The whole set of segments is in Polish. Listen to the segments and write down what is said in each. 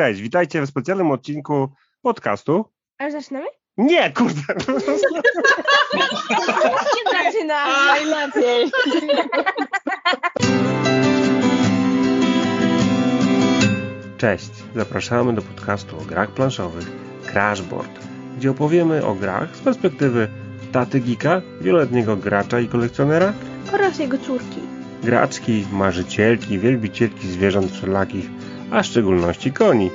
Cześć, witajcie w specjalnym odcinku podcastu. A już zaczynamy? Nie, kurde. Zaczyna. Najlepiej. Cześć, zapraszamy do podcastu o grach planszowych Crashboard, gdzie opowiemy o grach z perspektywy taty geeka, wieloletniego gracza i kolekcjonera, Oraz jego córki. graczki, marzycielki, wielbicielki zwierząt wszelakich, a w szczególności koni.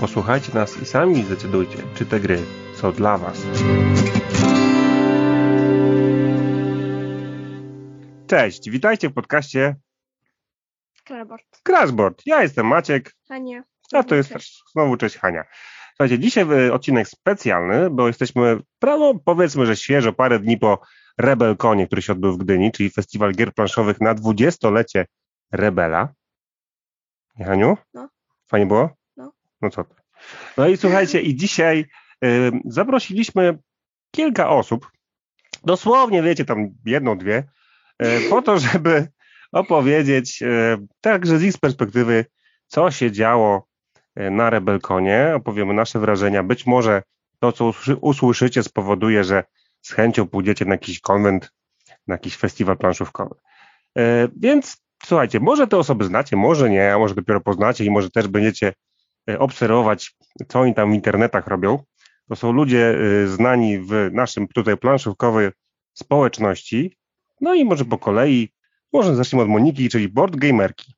Posłuchajcie nas i sami zdecydujcie, czy te gry są dla Was. Cześć, witajcie w podcaście Scrabboard. Crashboard. Ja jestem Maciek, A nie. a to jest Cześć. znowu cześć Hania. Słuchajcie, dzisiaj y, odcinek specjalny, bo jesteśmy, prawo powiedzmy, że świeżo, parę dni po Rebelkonie, który się odbył w Gdyni, czyli festiwal gier planszowych na dwudziestolecie Rebela. Nie, Haniu? No. Fajnie było? No. No co to? No i słuchajcie, i dzisiaj y, zaprosiliśmy kilka osób, dosłownie, wiecie, tam jedną, dwie, y, po to, żeby opowiedzieć y, także z ich perspektywy, co się działo y, na Rebelkonie. Opowiemy nasze wrażenia. Być może to, co usłyszy- usłyszycie, spowoduje, że z chęcią pójdziecie na jakiś konwent, na jakiś festiwal planszówkowy. Więc słuchajcie, może te osoby znacie, może nie, a może dopiero poznacie i może też będziecie y, obserwować, co oni tam w internetach robią. To są ludzie y, znani w naszym tutaj planszówkowej społeczności. No i może po kolei, może zacznijmy od Moniki, czyli board gamerki.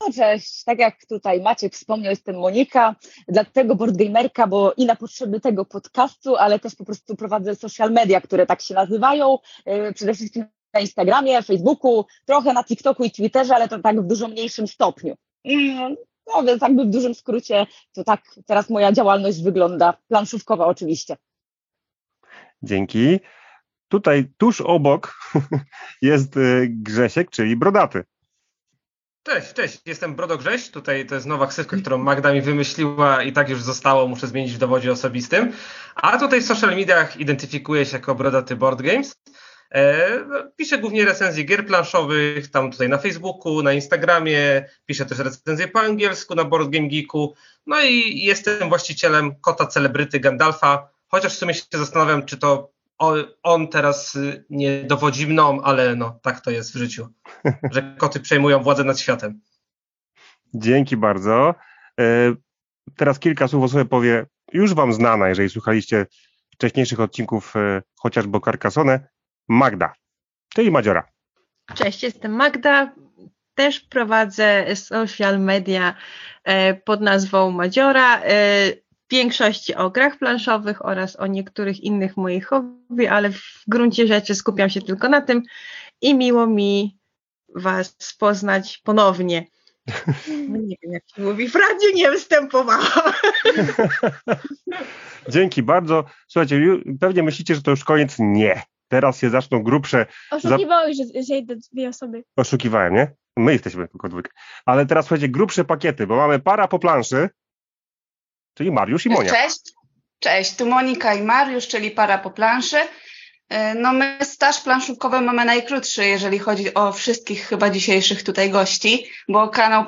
No cześć, tak jak tutaj Maciek wspomniał, jestem Monika, dlatego boardgamerka, bo i na potrzeby tego podcastu, ale też po prostu prowadzę social media, które tak się nazywają, yy, przede wszystkim na Instagramie, Facebooku, trochę na TikToku i Twitterze, ale to tak w dużo mniejszym stopniu. Mm, No więc jakby w dużym skrócie to tak teraz moja działalność wygląda, planszówkowa oczywiście. Dzięki. Tutaj tuż obok jest y, Grzesiek, czyli Brodaty. Cześć, cześć, jestem Brodo Grześ. Tutaj to jest nowa ksywka, którą Magda mi wymyśliła i tak już zostało, muszę zmienić w dowodzie osobistym. A tutaj w social mediach identyfikuję się jako Brodaty Board Games. E, no, piszę głównie recenzje gier planszowych, tam tutaj na Facebooku, na Instagramie, piszę też recenzje po angielsku na Board Game Geeku. No i jestem właścicielem kota celebryty Gandalfa, chociaż w sumie się zastanawiam, czy to on teraz y, nie dowodzi mną, ale no tak to jest w życiu, że koty przejmują władzę nad światem. Dzięki bardzo. E, Teraz kilka słów o sobie powie już Wam znana, jeżeli słuchaliście wcześniejszych odcinków, e, chociażby o Carcassonne, Magda, czyli Madziora. Cześć, jestem Magda. Też prowadzę social media e, pod nazwą Madziora. e, W większości o grach planszowych oraz o niektórych innych moich hobby, ale w gruncie rzeczy skupiam się tylko na tym i miło mi Was poznać ponownie. No Nie wiem, jak się mówi, w radiu nie występowałam. Dzięki bardzo. Słuchajcie, pewnie myślicie, że to już koniec. Nie. Teraz się zaczną grubsze. Oszukiwałeś, że, że idę dwie osoby. Oszukiwałem, nie? My jesteśmy tylko dwójka. Ale teraz słuchajcie, grubsze pakiety, bo mamy para po planszy, czyli Mariusz i Monia. Cześć. Cześć, tu Monika i Mariusz, czyli para po planszy. E, No my staż planszówkowy mamy najkrótszy, jeżeli chodzi o wszystkich chyba dzisiejszych tutaj gości, bo kanał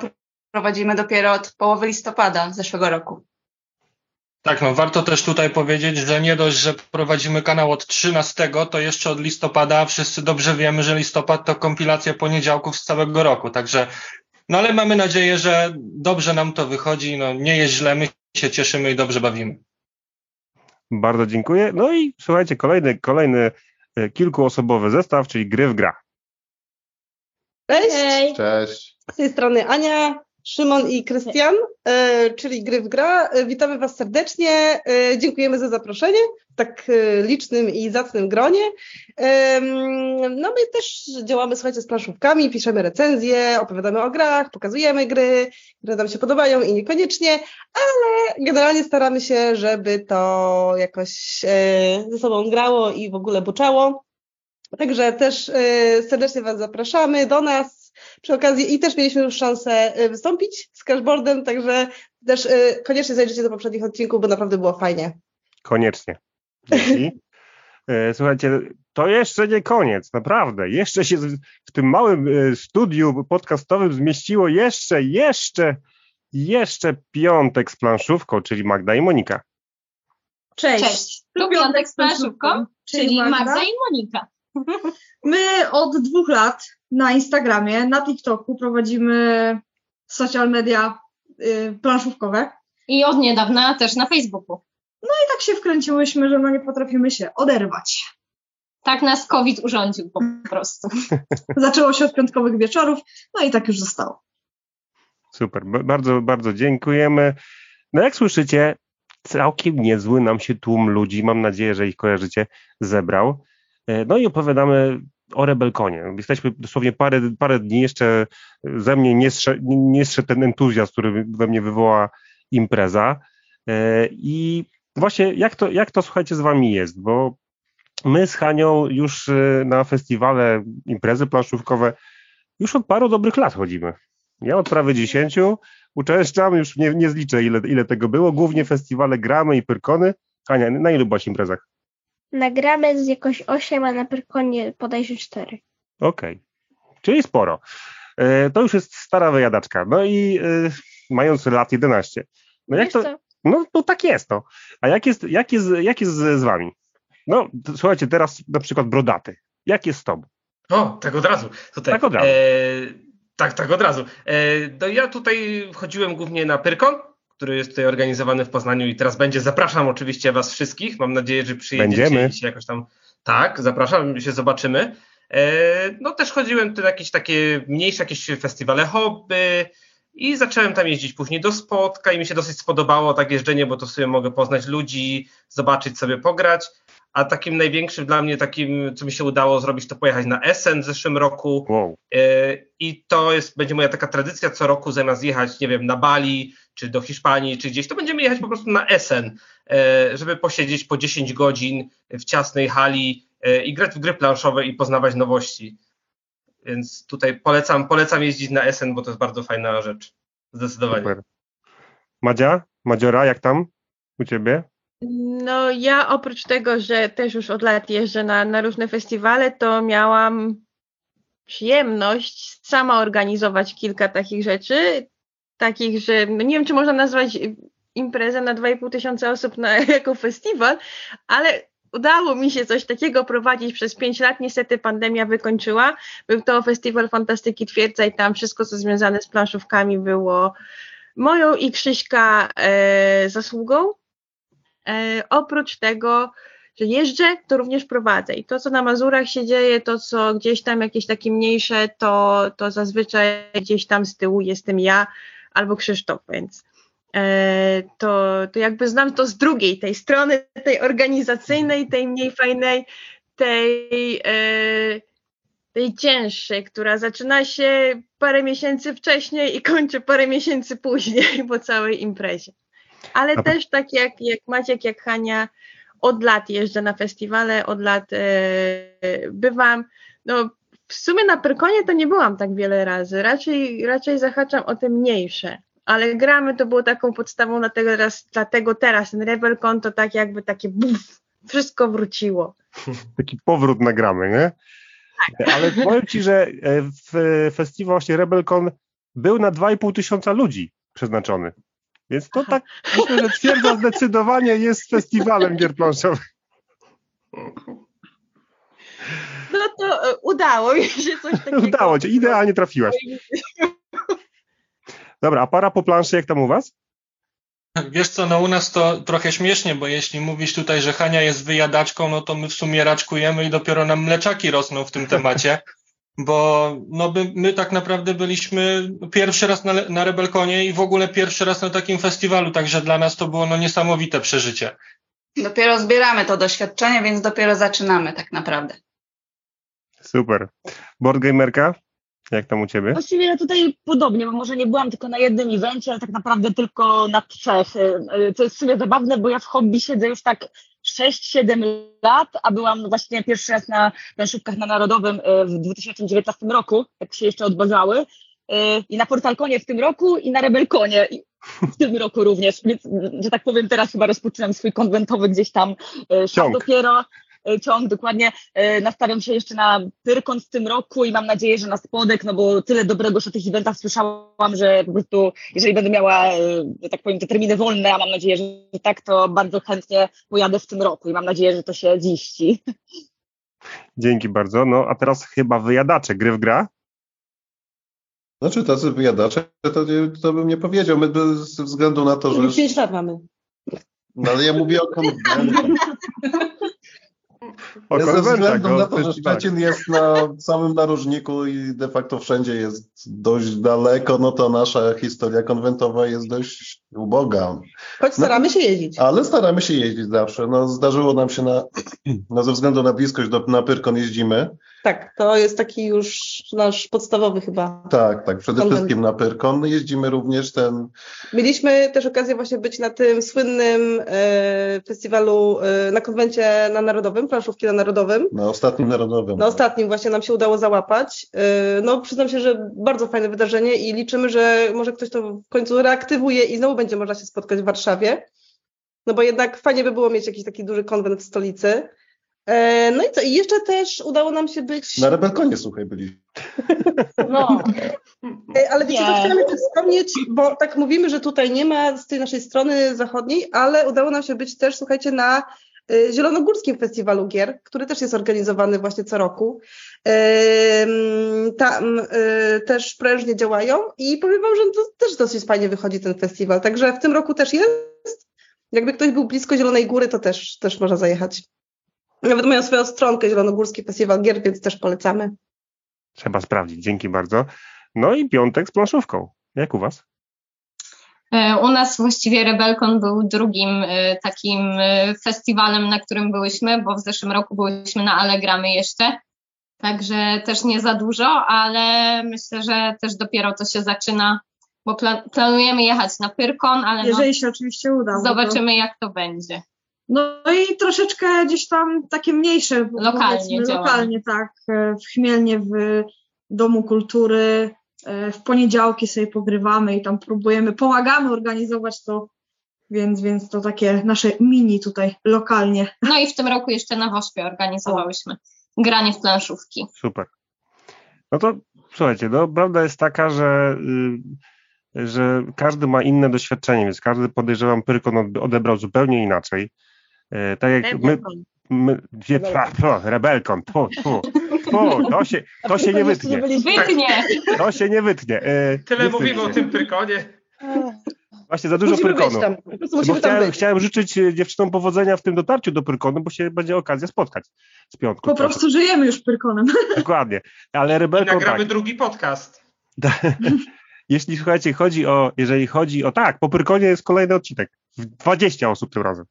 prowadzimy dopiero od połowy listopada zeszłego roku. Tak, no warto też tutaj powiedzieć, że nie dość, że prowadzimy kanał od 13, to jeszcze od listopada wszyscy dobrze wiemy, że listopad to kompilacja poniedziałków z całego roku, także no ale mamy nadzieję, że dobrze nam to wychodzi, no nie jest źle, my się cieszymy i dobrze bawimy. Bardzo dziękuję. No i słuchajcie, kolejny, kolejny e, kilkuosobowy zestaw, czyli gry w gra. Cześć. Cześć. z tej strony Ania, Szymon i Krystian, e, czyli Gry w Gra. E, Witamy Was serdecznie, e, dziękujemy za zaproszenie w tak licznym i zacnym gronie. No my też działamy, słuchajcie, z planszówkami, piszemy recenzje, opowiadamy o grach, pokazujemy gry, które nam się podobają i niekoniecznie, ale generalnie staramy się, żeby to jakoś ze sobą grało i w ogóle buczało. Także też serdecznie Was zapraszamy do nas przy okazji i też mieliśmy już szansę e, wystąpić z cashboardem, także też e, koniecznie zajrzyjcie do poprzednich odcinków, bo naprawdę było fajnie. Koniecznie. Dzięki. E, Słuchajcie, to jeszcze nie koniec, naprawdę. Jeszcze się w tym małym e, studiu podcastowym zmieściło jeszcze, jeszcze, jeszcze piątek z planszówką, czyli Magda i Monika. Cześć. Cześć, tu Piątek z planszówką, czyli Magda i Monika. My od dwóch lat na Instagramie, na TikToku prowadzimy social media y, planszówkowe. I od niedawna też na Facebooku. I tak się wkręciłyśmy, że no nie potrafimy się oderwać. Tak nas COVID urządził po prostu. Zaczęło się od piątkowych wieczorów, no i tak już zostało. Super, b- bardzo, bardzo dziękujemy. No jak słyszycie, całkiem niezły nam się tłum ludzi, mam nadzieję, że ich kojarzycie, zebrał. E, No i opowiadamy o Rebelkonie. Jesteśmy dosłownie parę, parę dni jeszcze ze mnie nie zsze- nie zszedł ten entuzjazm, który we mnie wywoła impreza. E, I właśnie jak to, jak to słuchajcie z wami jest, bo my z Hanią już e, na festiwale, imprezy planszówkowe już od paru dobrych lat chodzimy. Ja od prawie dziesięciu uczęszczam, już nie, nie zliczę ile, ile tego było, głównie festiwale gramy i pyrkony. Ania, na ilu byłaś imprezach? Nagramy z jakoś 8, a na Pyrkonie podejrzę 4. Okej, czyli sporo. E, to już jest stara wyjadaczka. No i e, mając lat 11. No jak Wiesz to, co? no, no tak jest to. A jak jest, jak jest, jak jest z, z wami? No, to, słuchajcie, teraz na przykład brodaty. Jak jest z tobą? O, tak od razu. Tutaj. Tak od razu. E, tak, tak od razu. E, no ja tutaj chodziłem głównie na Pyrkon, który jest tutaj organizowany w Poznaniu i teraz będzie. Zapraszam oczywiście was wszystkich. Mam nadzieję, że przyjedziecie Będziemy. i się jakoś tam... Tak, zapraszam, się zobaczymy. E, no też chodziłem tu na jakieś takie mniejsze jakieś festiwale hobby i zacząłem tam jeździć później do spotkań i mi się dosyć spodobało tak jeżdżenie, bo to sobie mogę poznać ludzi, zobaczyć sobie, pograć. A takim największym dla mnie, takim, co mi się udało zrobić, to pojechać na Essen w zeszłym roku. Wow. E, I to jest, będzie moja taka tradycja co roku, zamiast jechać, nie wiem, na Bali, czy do Hiszpanii, czy gdzieś, to będziemy jechać po prostu na Essen, e, żeby posiedzieć po 10 godzin w ciasnej hali e, i grać w gry planszowe i poznawać nowości. Więc tutaj polecam, polecam jeździć na Essen, bo to jest bardzo fajna rzecz. Zdecydowanie. Super. Madzia? Madziora, jak tam u ciebie? No ja oprócz tego, że też już od lat jeżdżę na, na różne festiwale, to miałam przyjemność sama organizować kilka takich rzeczy, takich, że no nie wiem, czy można nazwać imprezę na 2,5 tysiąca osób na, jako festiwal, ale udało mi się coś takiego prowadzić przez 5 lat. Niestety pandemia wykończyła. Był to festiwal fantastyki Twierdza i tam wszystko, co związane z planszówkami było moją i Krzyśka e, zasługą. E, oprócz tego, że jeżdżę, to również prowadzę. I to, co na Mazurach się dzieje, to, co gdzieś tam jakieś takie mniejsze, to, to zazwyczaj gdzieś tam z tyłu jestem ja albo Krzysztof, więc e, to, to jakby znam to z drugiej, tej strony, tej organizacyjnej, tej mniej fajnej, tej, e, tej cięższej, która zaczyna się parę miesięcy wcześniej i kończy parę miesięcy później po całej imprezie. Ale A- też tak jak, jak Maciek, jak Hania, od lat jeżdżę na festiwale, od lat e, bywam. No, w sumie na Pyrkonie to nie byłam tak wiele razy, raczej, raczej zahaczam o te mniejsze. Ale gramy to było taką podstawą, dlatego teraz, dlatego teraz ten Rebelcon to tak jakby takie buf, wszystko wróciło. Taki powrót nagramy, nie? Ale powiem ci, że e, w festiwal właśnie Rebelcon był na 2,5 tysiąca ludzi przeznaczony. Więc to tak, myślę, że twierdza zdecydowanie jest festiwalem gier planszowych. No to e, udało mi się coś takiego. Udało cię, idealnie trafiłaś. Dobra, a para po planszy jak tam u was? Wiesz co, no u nas to trochę śmiesznie, bo jeśli mówisz tutaj, że Hania jest wyjadaczką, no to my w sumie raczkujemy i dopiero nam mleczaki rosną w tym temacie, bo no by, my tak naprawdę byliśmy pierwszy raz na, na Rebelkonie i w ogóle pierwszy raz na takim festiwalu, także dla nas to było no niesamowite przeżycie. Dopiero zbieramy to doświadczenie, więc dopiero zaczynamy tak naprawdę. Super. Boardgamerka? Jak tam u ciebie? Właściwie ja tutaj podobnie, bo może nie byłam tylko na jednym evencie, ale tak naprawdę tylko na trzech. Y, y, Co jest w sumie zabawne, bo ja w hobby siedzę już tak 6-7 lat, a byłam właśnie pierwszy raz na planszówkach na Narodowym y, w 2019 roku, jak się jeszcze odbawiały. Y, I na Portalkonie w tym roku i na Rebelkonie w tym roku również, więc, że tak powiem, teraz chyba rozpoczynam swój konwentowy gdzieś tam szał Ciąg. dopiero. E, ciąg, dokładnie e, nastawiam się jeszcze na Pyrkon w tym roku i mam nadzieję, że na spodek, no bo tyle dobrego już o tych eventach słyszałam, że po prostu jeżeli będę miała, e, że tak powiem, te terminy wolne, a mam nadzieję, że tak, to bardzo chętnie pojadę w tym roku i mam nadzieję, że to się ziści. Dzięki bardzo. No a teraz chyba wyjadacze. Gry w gra? Znaczy tacy wyjadacze, to, to bym nie powiedział. My by- ze względu na to, że... Już 5 lat mamy. No ale ja mówię o konwentach. O Ja ze względu na to, że festiwalach. Szczecin jest na samym narożniku i de facto wszędzie jest dość daleko, no to nasza historia konwentowa jest dość uboga. Choć staramy się jeździć. Ale staramy się jeździć zawsze. No, zdarzyło nam się na, no ze względu na bliskość do, na Pyrkon jeździmy. Tak, to jest taki już nasz podstawowy chyba. Tak, tak, przede wszystkim na Pyrkon. Jeździmy również ten, Mieliśmy też okazję właśnie być na tym słynnym e, festiwalu e, na konwencie na Narodowym, planszówki na Narodowym. na ostatnim narodowym. Na ostatnim właśnie nam się udało załapać. E, No przyznam się, że bardzo fajne wydarzenie i liczymy, że może ktoś to w końcu reaktywuje i znowu będzie można się spotkać w Warszawie. No bo jednak fajnie by było mieć jakiś taki duży konwent w stolicy. E, No i co? I jeszcze też udało nam się być... Na Rebelkonie, słuchaj, byli. No. E, Ale wiecie, co chciałam jeszcze wspomnieć, bo tak mówimy, że tutaj nie ma z tej naszej strony zachodniej, ale udało nam się być też, słuchajcie, na e, Zielonogórskim Festiwalu Gier, który też jest organizowany właśnie co roku. Tam też prężnie działają i powiem wam, że to też dosyć fajnie wychodzi ten festiwal, także w tym roku też jest. Jakby ktoś był blisko Zielonej Góry, to też, też można zajechać. Nawet mają swoją stronkę Zielonogórski Festiwal Gier, więc też polecamy. Trzeba sprawdzić. Dzięki bardzo. No i piątek z planszówką. Jak u was? E, U nas właściwie Rebelkon był drugim e, takim e, festiwalem, na którym byłyśmy, bo w zeszłym roku byłyśmy na Allegramy jeszcze. Także też nie za dużo, ale myślę, że też dopiero to się zaczyna, bo pla- planujemy jechać na Pyrkon, ale no, Jeżeli się oczywiście uda. to- zobaczymy jak to będzie. No i troszeczkę gdzieś tam takie mniejsze. Lokalnie. Lokalnie, tak. e, W Chmielnie, w Domu Kultury. e, W poniedziałki sobie pogrywamy i tam próbujemy, pomagamy organizować to. Więc, więc to takie nasze mini tutaj lokalnie. No i w tym roku jeszcze na Wośpie organizowałyśmy granie w planszówki. Super. No to słuchajcie, no, prawda jest taka, że, y, że każdy ma inne doświadczenie, więc każdy podejrzewam Pyrkon od- odebrał zupełnie inaczej. E, tak jak my, Rebelkon. my gdzie, pra, pro, rebelkon, tu, tu, tu, to się, to się nie wytnie. Wytnie! To się nie wytnie. E, Tyle nie mówimy o tym Pyrkonie. Właśnie za dużo Musimy Pyrkonu. tam. Chciałem, chciałem życzyć e, dziewczynom powodzenia w tym dotarciu do Pyrkonu, bo się będzie okazja spotkać z piątku. Po prostu żyjemy już Pyrkonem. Dokładnie. Ale I rebelkon nagramy tak. drugi podcast. Jeśli słuchajcie, chodzi o, jeżeli chodzi o, tak, po Pyrkonie jest kolejny odcinek. 20 osób tym razem.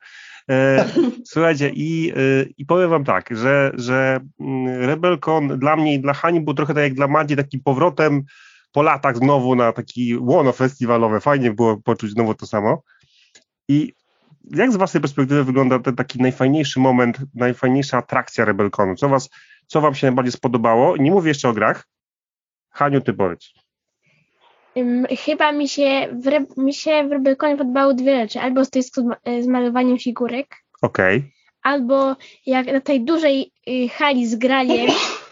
E, słuchajcie, i, e, i powiem wam tak, że, że mm, Rebelkon dla mnie i dla Hani był trochę tak jak dla Madzi, takim powrotem po latach znowu na taki łono festiwalowe. Fajnie było poczuć znowu to samo. I jak z waszej perspektywy wygląda ten taki najfajniejszy moment, najfajniejsza atrakcja Rebelkonu? Co, was, co wam się najbardziej spodobało? Nie mówię jeszcze o grach. Haniu, ty powiedz. Chyba mi się, w, Re- mi się w Rebelkonie podobały dwie rzeczy. Albo stoisko z, ma- z malowaniem figurek, Okej. albo jak na tej dużej y, hali z graniem,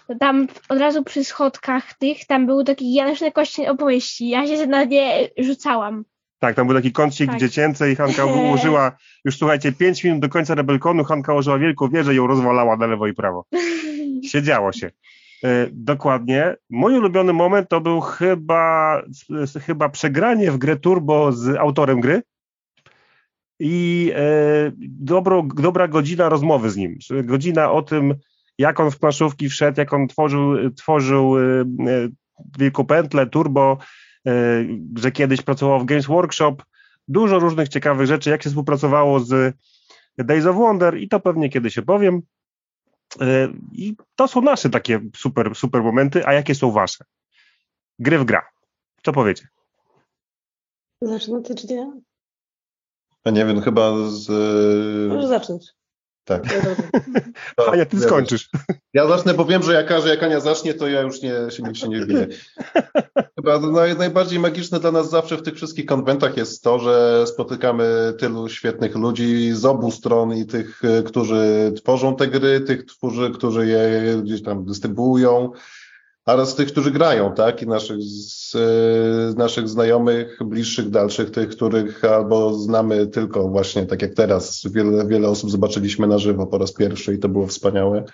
to tam od razu przy schodkach tych, tam był taki Janusz na kości opowieści. Ja się na nie rzucałam. Tak, tam był taki kącik Tak. dziecięcy i Hanka ułożyła, już słuchajcie, pięć minut do końca Rebelkonu, Hanka ułożyła wielką wieżę i ją rozwalała na lewo i prawo. Siedziało się. E, dokładnie. Mój ulubiony moment to był chyba, chyba przegranie w grę Turbo z autorem gry i e, dobro, dobra godzina rozmowy z nim. Godzina o tym, jak on w planszówki wszedł, jak on tworzył, tworzył e, wielką pętlę, turbo, że kiedyś pracował w Games Workshop. Dużo różnych ciekawych rzeczy, jak się współpracowało z Days of Wonder i to pewnie kiedyś opowiem. E, I to są nasze takie super, super momenty, a jakie są wasze? Gry w gra. Co powiecie? Zaczynam ty czy nie? A nie wiem, chyba z... Możesz zacząć. Tak. Ania, ty Ja- skończysz. Ja zacznę, bo wiem, że jak, że jak Ania zacznie, to ja już nie, się, nikt się nie wbije. Chyba naj, najbardziej magiczne dla nas zawsze w tych wszystkich konwentach jest to, że spotykamy tylu świetnych ludzi z obu stron i tych, y, którzy tworzą te gry, tych, którzy, którzy je gdzieś tam dystrybuują, oraz tych, którzy grają, tak? I naszych, z, naszych znajomych, bliższych, dalszych, tych, których albo znamy tylko właśnie tak jak teraz. Wiele, wiele osób zobaczyliśmy na żywo po raz pierwszy i to było wspaniałe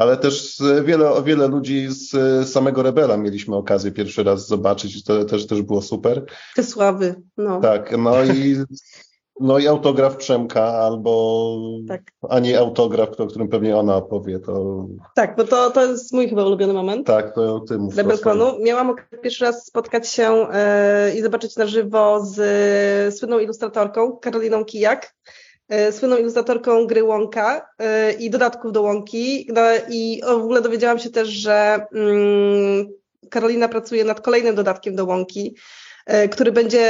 ale też wiele, wiele ludzi z samego Rebela mieliśmy okazję pierwszy raz zobaczyć i to też, też było super. Te sławy, no. Tak, no i, no i autograf Przemka albo, Tak. a nie autograf, o którym pewnie ona opowie, to Tak, bo to, to jest mój chyba ulubiony moment. tak, to ty mów. Rebelkonu. Miałam okazję pierwszy raz spotkać się e, i zobaczyć na żywo z e, słynną ilustratorką Karoliną Kijak, e, słynną ilustratorką gry Łąka i dodatków do Łąki. No, I o, w ogóle dowiedziałam się też, że mm, Karolina pracuje nad kolejnym dodatkiem do Łąki, który będzie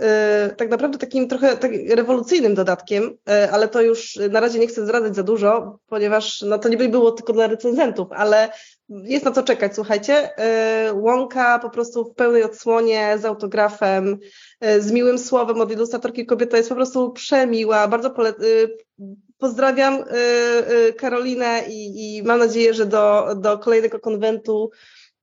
e, tak naprawdę takim trochę tak rewolucyjnym dodatkiem, e, ale to już na razie nie chcę zdradzać za dużo, ponieważ no, to nie by było tylko dla recenzentów, ale jest na co czekać, słuchajcie. E, Łąka po prostu w pełnej odsłonie z autografem, e, z miłym słowem od ilustratorki kobieta jest po prostu przemiła. Bardzo pole- e, pozdrawiam e, e, Karolinę i, i mam nadzieję, że do, do kolejnego konwentu,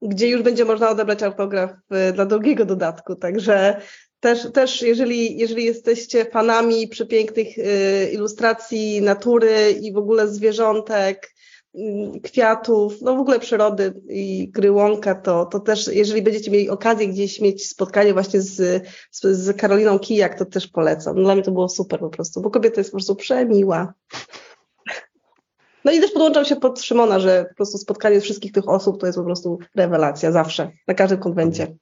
gdzie już będzie można odebrać autograf e, dla drugiego dodatku. Także też, też jeżeli, jeżeli jesteście fanami przepięknych e, ilustracji natury i w ogóle zwierzątek, mm, kwiatów, no w ogóle przyrody i gry łąka, to, to też, jeżeli będziecie mieli okazję gdzieś mieć spotkanie właśnie z, z, z Karoliną Kijak, to też polecam. Dla mnie to było super po prostu, bo kobieta jest po prostu przemiła. No i też podłączam się pod Szymona, że po prostu spotkanie wszystkich tych osób to jest po prostu rewelacja, zawsze, na każdym konwencie.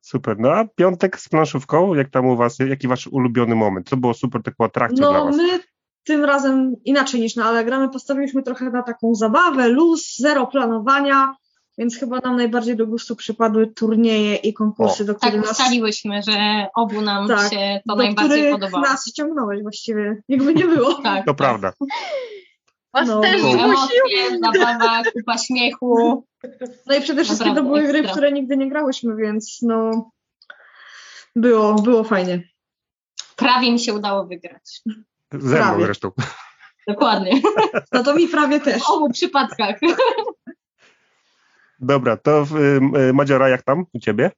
Super. No a piątek z planszówką, jak tam u was, jaki wasz ulubiony moment? Co było super taką atrakcją dla No was? my tym razem inaczej niż na Allegramy postawiliśmy trochę na taką zabawę, luz, zero planowania, więc chyba nam najbardziej do gustu przypadły turnieje i konkursy, do których Tak nas, ustaliłyśmy, że obu nam Tak, się to do najbardziej podobało. nas ściągnąłeś właściwie, jakby nie było. Tak, To prawda. Was No. też Były zmusił. zabawa, kupa śmiechu. No i przede wszystkim to Naprawdę były gry, w ekstra. które nigdy nie grałyśmy, więc no było, było fajnie. Prawie mi się udało wygrać. Ze mną zresztą. Dokładnie. No to mi prawie też. W obu przypadkach. Dobra, to w, y, Madziora, jak tam u ciebie?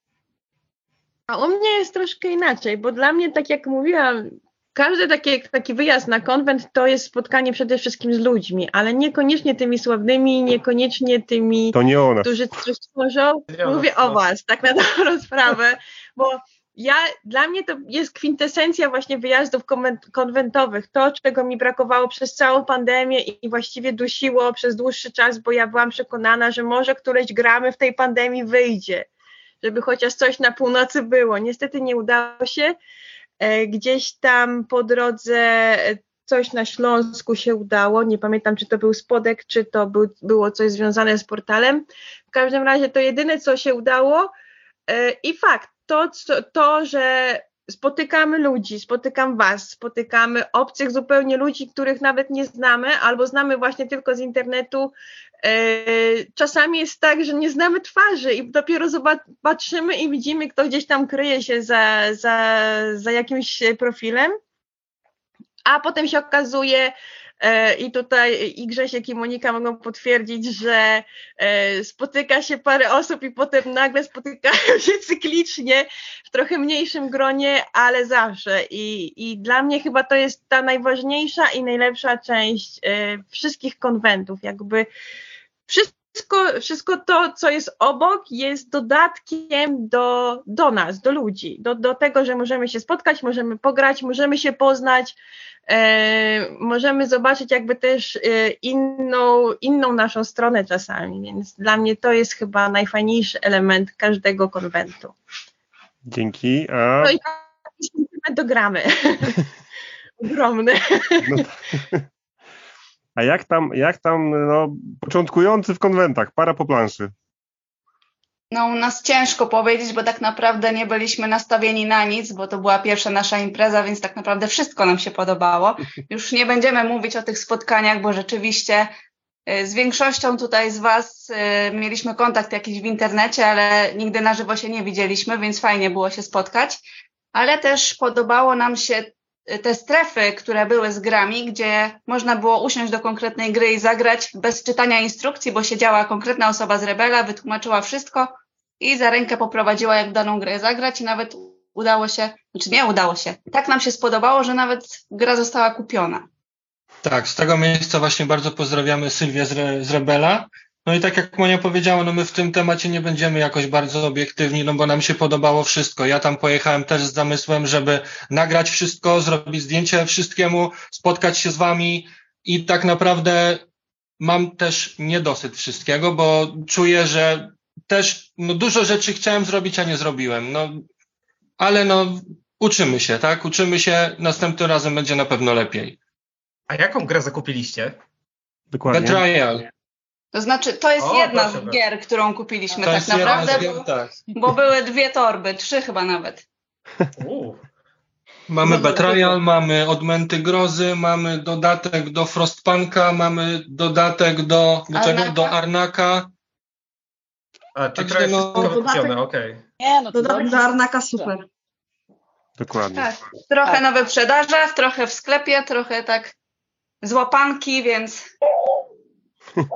A u mnie jest troszkę inaczej, bo dla mnie, tak jak mówiłam, każdy taki, taki wyjazd na konwent to jest spotkanie przede wszystkim z ludźmi, ale niekoniecznie tymi sławnymi, niekoniecznie tymi, To nie ona. którzy coś tworzą. Mówię no. o was, tak na dobrą sprawę, bo ja, dla mnie to jest kwintesencja właśnie wyjazdów konwen- konwentowych, to czego mi brakowało przez całą pandemię i właściwie dusiło przez dłuższy czas, bo ja byłam przekonana, że może któreś gramy w tej pandemii wyjdzie, żeby chociaż coś na północy było. Niestety nie udało się. E, Gdzieś tam po drodze e, coś na Śląsku się udało. Nie pamiętam, czy to był spodek, czy to był, było coś związane z portalem. W każdym razie to jedyne, co się udało. E, I fakt, to, to że spotykamy ludzi, spotykam Was, spotykamy obcych zupełnie ludzi, których nawet nie znamy, albo znamy właśnie tylko z internetu. E, Czasami jest tak, że nie znamy twarzy i dopiero zobac- patrzymy i widzimy, kto gdzieś tam kryje się za, za, za jakimś profilem, a potem się okazuje, e, i tutaj i Grzesiek i Monika mogą potwierdzić, że e, spotyka się parę osób i potem nagle spotykają się cyklicznie w trochę mniejszym gronie, ale zawsze. I, i dla mnie chyba to jest ta najważniejsza i najlepsza część e, wszystkich konwentów. Jakby wszystko, wszystko to, co jest obok, jest dodatkiem do, do nas, do ludzi, do, do tego, że możemy się spotkać, możemy pograć, możemy się poznać, e, możemy zobaczyć jakby też e, inną, inną naszą stronę czasami, więc dla mnie to jest chyba najfajniejszy element każdego konwentu. Dzięki. A, No i sentyment do gramy. Ogromny. no, a jak tam, jak tam no, początkujący w konwentach, para po planszy? No u nas ciężko powiedzieć, bo tak naprawdę nie byliśmy nastawieni na nic, bo to była pierwsza nasza impreza, więc tak naprawdę wszystko nam się podobało. Już nie będziemy mówić o tych spotkaniach, bo rzeczywiście y, z większością tutaj z Was y, mieliśmy kontakt jakiś w internecie, ale nigdy na żywo się nie widzieliśmy, więc fajnie było się spotkać. Ale też podobało nam się te strefy, które były z grami, gdzie można było usiąść do konkretnej gry i zagrać bez czytania instrukcji, bo siedziała konkretna osoba z Rebela, wytłumaczyła wszystko i za rękę poprowadziła, jak daną grę zagrać i nawet udało się, znaczy nie udało się, tak nam się spodobało, że nawet gra została kupiona. Tak, z tego miejsca właśnie bardzo pozdrawiamy Sylwię z, Re, z Rebela. No i tak jak Monia powiedziała, no my w tym temacie nie będziemy jakoś bardzo obiektywni, no bo nam się podobało wszystko. Ja tam pojechałem też z zamysłem, żeby nagrać wszystko, zrobić zdjęcie wszystkiemu, spotkać się z wami i tak naprawdę mam też niedosyt wszystkiego, bo czuję, że też no, dużo rzeczy chciałem zrobić, a nie zrobiłem. No, ale no, uczymy się, tak? Uczymy się, następnym razem będzie na pewno lepiej. A jaką grę zakupiliście? Dokładnie. Betrayal. To znaczy, to jest O, jedna z bardzo. gier, którą kupiliśmy To tak naprawdę, gier, bo, tak. bo były dwie torby, trzy chyba nawet. Mamy Betrayal, mamy Odmęty Grozy, mamy dodatek do Frostpunka, mamy dodatek do, do, czego? Arnaka? do Arnaka. A, czy prawie no- Dodatek-. Nie, no dobrze. do Arnaka super. Dokładnie. Tak. Trochę Tak. na wyprzedażach, trochę w sklepie, trochę tak z łapanki, więc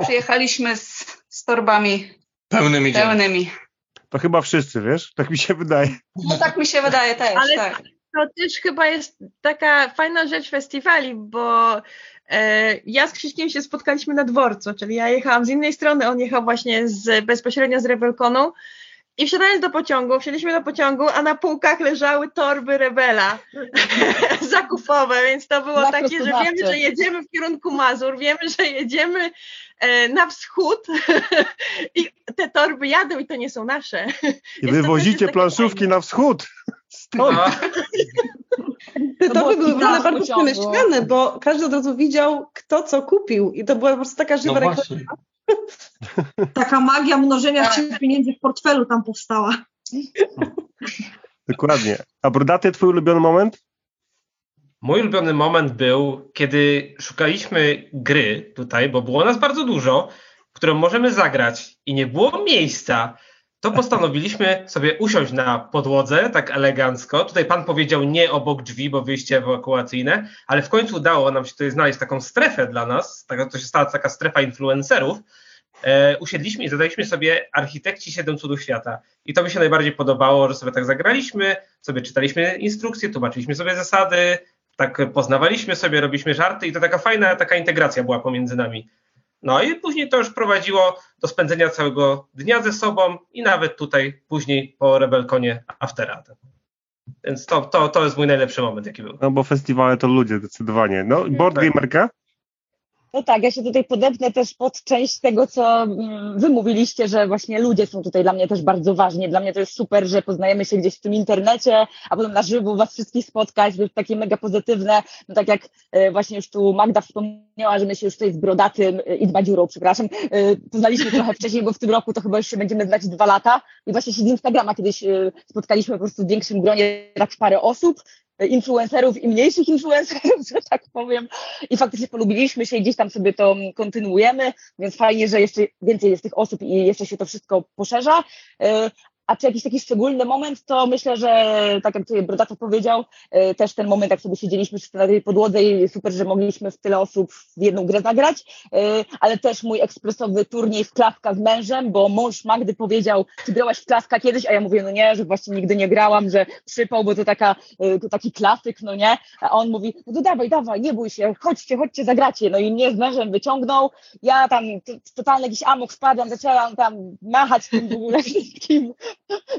przyjechaliśmy z, z torbami Pełnymi pełnymi. To chyba wszyscy, wiesz? Tak mi się wydaje. No tak mi się wydaje też, Ale tak. To też chyba jest taka fajna rzecz festiwali, bo e, ja z Krzyśkiem się spotkaliśmy na dworcu, czyli ja jechałam z innej strony, on jechał właśnie z, bezpośrednio z Rebelkoną i wsiadając do pociągu, wsiedliśmy do pociągu, a na półkach leżały torby Rebela zakupowe, więc to było takie, że wiemy, że jedziemy w kierunku Mazur, wiemy, że jedziemy na wschód i te torby jadą i to nie są nasze. I Jest wywozicie planszówki fajne. na wschód. Stąd. A, Te To torby było były bardzo pociągu. przemyślane, bo każdy od razu widział, kto co kupił. I to była po prostu taka żywa No reklama. Taka magia mnożenia Tak. się pieniędzy w portfelu tam powstała. Dokładnie. A Brodaty, twój ulubiony moment? Mój ulubiony moment był, kiedy szukaliśmy gry tutaj, bo było nas bardzo dużo, którą możemy zagrać i nie było miejsca, to postanowiliśmy sobie usiąść na podłodze, tak elegancko. Tutaj pan powiedział nie obok drzwi, bo wyjście ewakuacyjne, ale w końcu udało nam się tutaj znaleźć taką strefę dla nas, taka, to się stała taka strefa influencerów. E, usiedliśmy i zadaliśmy sobie architekci siedem cudów świata. I to mi się najbardziej podobało, że sobie tak zagraliśmy, sobie czytaliśmy instrukcje, tłumaczyliśmy sobie zasady, tak poznawaliśmy sobie, robiliśmy żarty i to taka fajna taka integracja była pomiędzy nami. No i później to już prowadziło do spędzenia całego dnia ze sobą i nawet tutaj później po Rebelkonie aftera. Więc to, to, to jest mój najlepszy moment, jaki był. No bo festiwale to ludzie zdecydowanie. No, board Tak. gamerka? No tak, ja się tutaj podepnę też pod część tego, co mm, wy mówiliście, że właśnie ludzie są tutaj dla mnie też bardzo ważni. Dla mnie to jest super, że poznajemy się gdzieś w tym internecie, a potem na żywo was wszystkich spotkać, to jest takie mega pozytywne. No tak jak e, właśnie już tu Magda wspomniała, że my się już tutaj z Brodatym e, i Dbadziurą, przepraszam, e, poznaliśmy trochę wcześniej, bo w tym roku to chyba już się będziemy znać dwa lata. I właśnie się z Instagrama kiedyś spotkaliśmy po prostu w większym gronie, tak parę osób influencerów i mniejszych influencerów, że tak powiem. I faktycznie polubiliśmy się i gdzieś tam sobie to kontynuujemy, więc fajnie, że jeszcze więcej jest tych osób i jeszcze się to wszystko poszerza. A czy jakiś taki szczególny moment, to myślę, że tak jak tutaj Brodato powiedział, e, też ten moment, jak sobie siedzieliśmy na tej podłodze i super, że mogliśmy w tyle osób w jedną grę zagrać, e, ale też mój ekspresowy turniej w klaska z mężem, bo mąż Magdy powiedział, czy grałaś w klaska kiedyś, a ja mówię, no nie, że właśnie nigdy nie grałam, że przypał, bo to, taka, e, to taki klasyk, no nie, a on mówi, no to dawaj, dawaj, nie bój się, chodźcie, chodźcie, zagracie, no i mnie z mężem wyciągnął, ja tam totalny jakiś amok wpadłam, zaczęłam tam machać tym w ogóle wszystkim,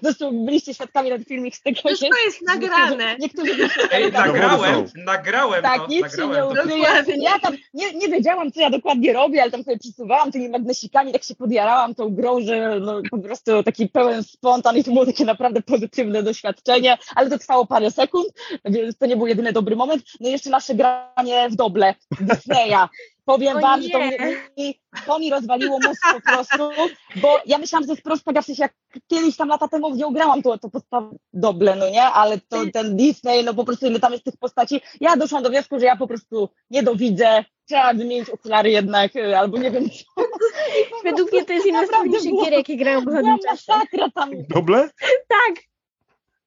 zresztą byliście świadkami ten filmik z tego, Wszystko że jest nagrane. niektórzy, niektórzy Ej, nagrałem, nagrałem tak, to, nic się nagrałem nie to. ukryje. Ja tam nie, nie wiedziałam, co ja dokładnie robię, ale tam sobie przesuwałam tymi magnesikami, tak się podjarałam tą grą, że no, po prostu taki pełen spontan i to było takie naprawdę pozytywne doświadczenie, ale to trwało parę sekund, więc to nie był jedyny dobry moment. No i jeszcze nasze granie w doble Disneya. Powiem O wam, że to nie. mi, to mi rozwaliło mózg po prostu, bo ja myślałam, że to jest prosta gra, w sensie jak kiedyś tam lata temu w nią grałam, to, to podstaw doble, no nie, ale to ten Disney, no po prostu ile tam jest tych postaci, ja doszłam do wniosku, że ja po prostu nie dowidzę, trzeba wymienić okulary jednak, y, albo nie wiem co. Według mnie to jest jedna z trudniejszych gier, jakie grają w ostatnim czasie. masakra tam. Doble? Tak,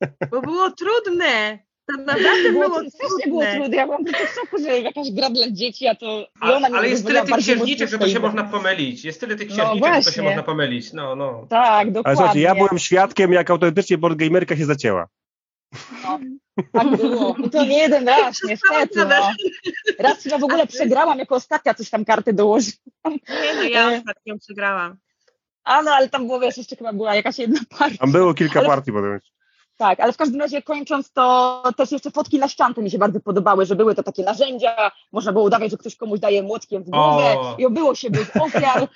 Bo było trudne. To naprawdę Było, było strasznie było trudne. ja byłam prostu w szoku, że jakaś gra dla dzieci, a to... A, ona mi ale jest tyle tych księżniczek, że to się można pomylić. Jest tyle tych No księżniczek, że to się można pomylić. No, no. Tak, dokładnie. Ale słuchajcie, ja byłem świadkiem, jak autentycznie boardgamerka się zacięła. Tak było. I to nie jeden raz, niestety. No. Raz chyba w ogóle przegrałam, jako ostatnia coś tam karty dołożyłam. Nie, no ja ostatnio przegrałam. A no, ale tam było, wiesz, jeszcze chyba była jakaś jedna partia. Tam było kilka Ale- partii potem. Tak, ale w każdym razie kończąc to też jeszcze fotki na ściance mi się bardzo podobały, że były to takie narzędzia, można było udawać, że ktoś komuś daje młotkiem w głowę O. i było się bez ofiar, y,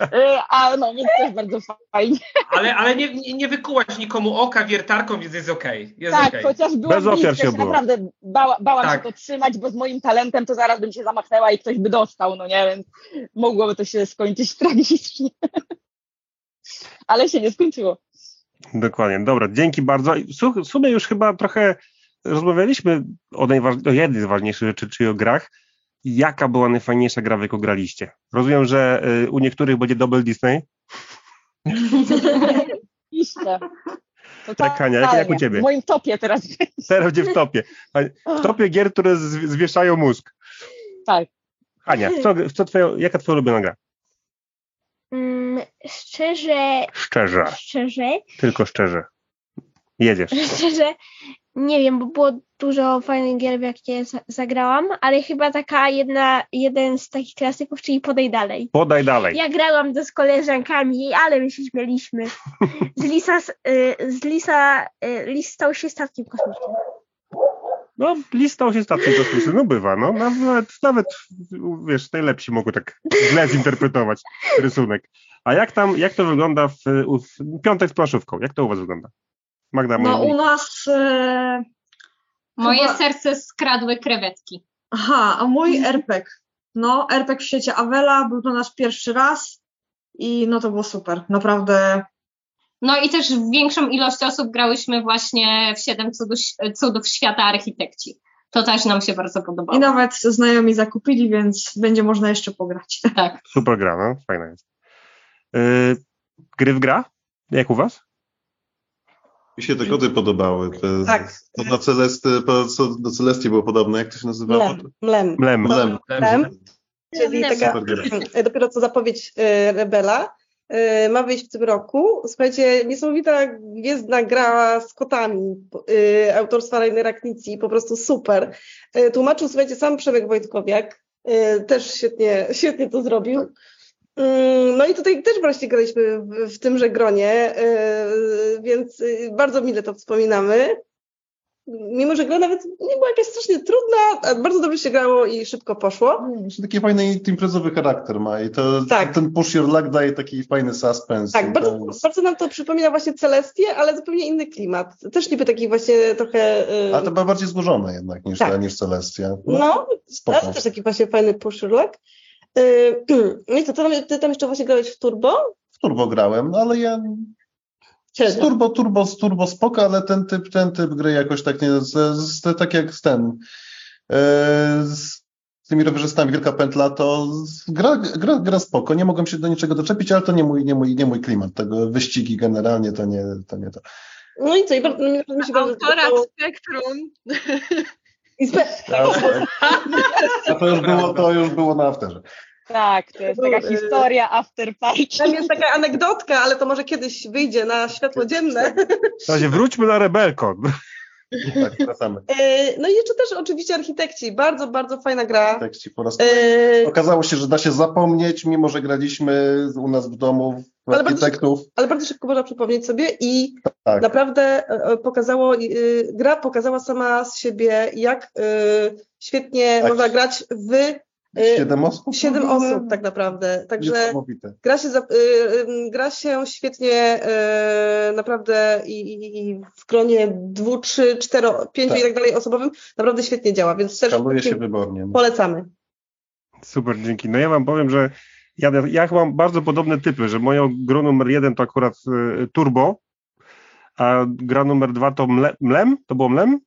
a no, więc to jest bardzo fajnie. Ale, ale nie, nie, nie wykułaś nikomu oka wiertarką, więc jest okej. Jest tak, okej. chociaż była Bez ofiar się się obyło. naprawdę bała, bałam Tak. się to trzymać, bo z moim talentem to zaraz bym się zamachnęła i ktoś by dostał, no nie, więc mogłoby to się skończyć tragicznie. Ale się nie skończyło. Dokładnie. Dobra, dzięki bardzo. W sumie już chyba trochę rozmawialiśmy o, najważ- o jednej z ważniejszych rzeczy, czyli o grach. Jaka była najfajniejsza gra, w jaką graliście? Rozumiem, że y, u niektórych będzie Double Disney. Oczywiście. Tak, Ania, jak- jak u ciebie? W moim topie teraz. Teraz będzie w topie. W topie gier, które zwieszają mózg. Tak. Ania, w co, co twoja, jaka twoja ulubiona gra? Mm, szczerze, Szczerze, szczerze, tylko szczerze. Jedziesz. szczerze, nie wiem, bo było dużo fajnych gier, w jakie za- zagrałam, ale chyba taka jedna, jeden z takich klasyków, czyli Podej Dalej. Podaj dalej. Ja grałam to z koleżankami, ale my się śmieliśmy. Z Lisa, z, y, z Lisa, y, Lis stał się statkiem kosmicznym. No, listał się statkiem kosmicznym, no bywa, no. Nawet, nawet, wiesz, najlepsi mogą tak źle zinterpretować rysunek. A jak tam, jak to wygląda w, w piątek z planszówką? Jak to u was wygląda? Magda, No u nas... E... Moje Chyba- serce skradły krewetki. Aha, a mój RPG. No, RPG w świecie Avela był to nasz pierwszy raz i no to było super. Naprawdę No i też większą ilość osób grałyśmy właśnie w Siedem cudów, cudów świata architekci. To też nam się bardzo podobało. i nawet znajomi zakupili, więc będzie można jeszcze pograć. Tak. super gra, no, fajna jest. Yy, gry w gra? Jak u was? Mi się te kody podobały. Te, Tak. To na Celesty, po- co do Celestii było podobne, jak to się nazywało? Mlem. Mlem. Mlem. Mlem. Mlem. Czyli Mlem. taka, dopiero co zapowiedź e, Rebela. E, Ma wyjść w tym roku. Słuchajcie, niesamowita gwiezdna gra z kotami e, autorstwa Rainera Knici, po prostu super. E, Tłumaczył, słuchajcie, sam Przemek Wojtkowiak, e, też świetnie, świetnie to zrobił. Mm, No i tutaj też właśnie graliśmy w, w tymże gronie, więc bardzo mile to wspominamy. Mimo, że gra nawet nie była jakaś strasznie trudna, bardzo dobrze się grało i szybko poszło. Jeszcze taki fajny imprezowy charakter ma i to, Tak. ten push your luck daje taki fajny suspense. Tak, bardzo, jest- bardzo nam to przypomina właśnie Celestię, ale zupełnie inny klimat. Też niby taki właśnie trochę... y, A to była bardziej złożone jednak niż, Tak. ta, niż Celestia. No, spoko. ale też taki właśnie fajny push your luck. Y, No i co, ty tam, ty tam jeszcze właśnie grałeś w Turbo? W turbo grałem, no ale ja z turbo, turbo, z turbo spoko, ale ten typ, ten typ gry jakoś tak nie, z, z, tak jak z ten, e, z tymi rowerzystami Wielka Pętla, to gra, gra, gra spoko, nie mogłem się do niczego doczepić, ale to nie mój, nie mój, nie mój klimat, tego wyścigi generalnie to nie, to nie to. No i co, i bardzo, mi mi się bardzo Autora podobało. Spektrum. I spe- A to już było, to już było na afterze. Tak, to jest taka Był, y, historia after party. Tam jest taka anegdotka, ale to może kiedyś wyjdzie na światło dzienne. W razie wróćmy na Rebelkon. Tak. E, No i jeszcze też oczywiście architekci. Bardzo, bardzo fajna gra. Tekści po raz E, Okazało się, że da się zapomnieć, mimo że graliśmy u nas w domu w Ale bardzo architektów. ale bardzo szybko można przypomnieć sobie i Tak. naprawdę e, e, pokazało, gra pokazała sama z siebie, jak świetnie Tak. można grać w Siedem osób? siedem No, osób tak naprawdę. Także gra się, za, y, y, gra się świetnie y, naprawdę i, i, i w gronie dwu, trzy, cztero, pięciu Tak. i tak dalej osobowym naprawdę świetnie działa, więc też się wybornie. polecamy. Super, dzięki. No ja wam powiem, że ja, ja mam bardzo podobne typy, że moją grą numer jeden to akurat y, Turbo, a gra numer dwa to mle, Mlem, to było Mlem?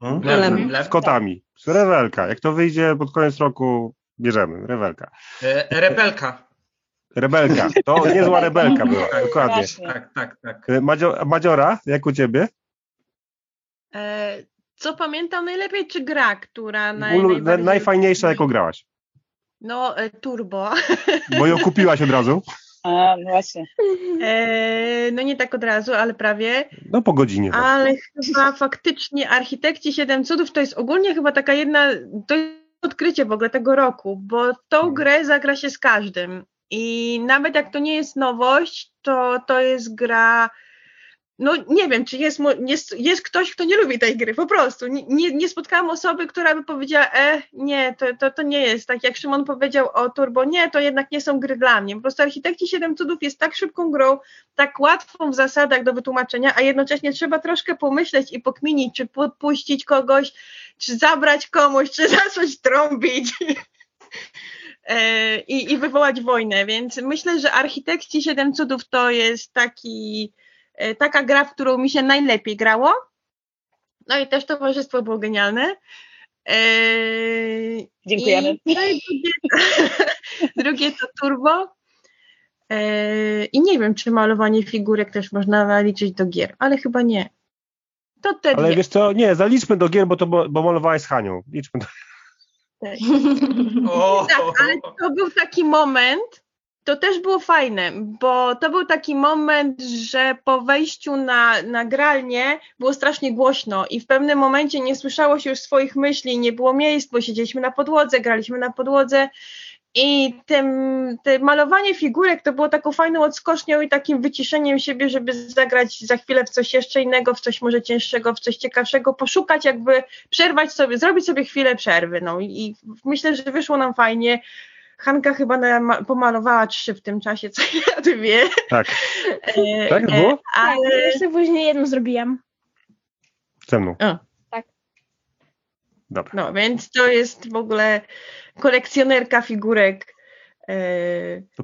Mlem. Z kotami. Rewelka. Jak to wyjdzie pod koniec roku, bierzemy. Rewelka. E, Rebelka. Rebelka. To niezła rebelka była. Dokładnie. Właśnie. Tak, tak, tak. Madzio, Madziora, jak u ciebie? E, co pamiętam najlepiej, czy gra, która naj, Ulu, najbardziej... najfajniejsza, jaką grałaś. No, e, Turbo. Bo ją kupiłaś od razu. A, no właśnie. E, no nie tak od razu, ale prawie. No po godzinie. tak. Ale chyba faktycznie Architekci Siedem Cudów to jest ogólnie chyba taka jedna, to jest odkrycie w ogóle tego roku, bo tą grę zagra się z każdym. I nawet jak to nie jest nowość, to to jest gra. No nie wiem, czy jest, jest, jest ktoś, kto nie lubi tej gry, po prostu. Nie, nie, spotkałam osoby, która by powiedziała, e, nie, to, to, to nie jest. Tak jak Szymon powiedział o Turbo, nie, to jednak nie są gry dla mnie. Po prostu Architekci Siedem Cudów jest tak szybką grą, tak łatwą w zasadach do wytłumaczenia, a jednocześnie trzeba troszkę pomyśleć i pokminić, czy puścić kogoś, czy zabrać komuś, czy zacząć trąbić. E, I, I wywołać wojnę, więc myślę, że Architekci Siedem Cudów to jest taki, taka gra, w którą mi się najlepiej grało. No i też towarzystwo było genialne. E, Dziękujemy. I, no i drugie, drugie to Turbo. E, I nie wiem, czy malowanie figurek też można naliczyć do gier, ale chyba nie. To te Ale dwie. wiesz co, nie, zaliczmy do gier, bo to bo, bo malowałeś z Hanią. Liczmy do... O, Tak, ale to był taki moment, to też było fajne, bo to był taki moment, że po wejściu na, na gralnię było strasznie głośno i w pewnym momencie nie słyszało się już swoich myśli, nie było miejsc, bo siedzieliśmy na podłodze, graliśmy na podłodze i tym, te malowanie figurek to było taką fajną odskocznią i takim wyciszeniem siebie, żeby zagrać za chwilę w coś jeszcze innego, w coś może cięższego, w coś ciekawszego, poszukać jakby, przerwać sobie, zrobić sobie chwilę przerwy. No i, i myślę, że wyszło nam fajnie. Hanka chyba na, pomalowała trzy w tym czasie, co ja dwie. Tak, E, tak było? Tak, Ale jeszcze później jedną zrobiłam. Ze mną. O. Tak. Dobra. no, więc to jest w ogóle kolekcjonerka figurek e,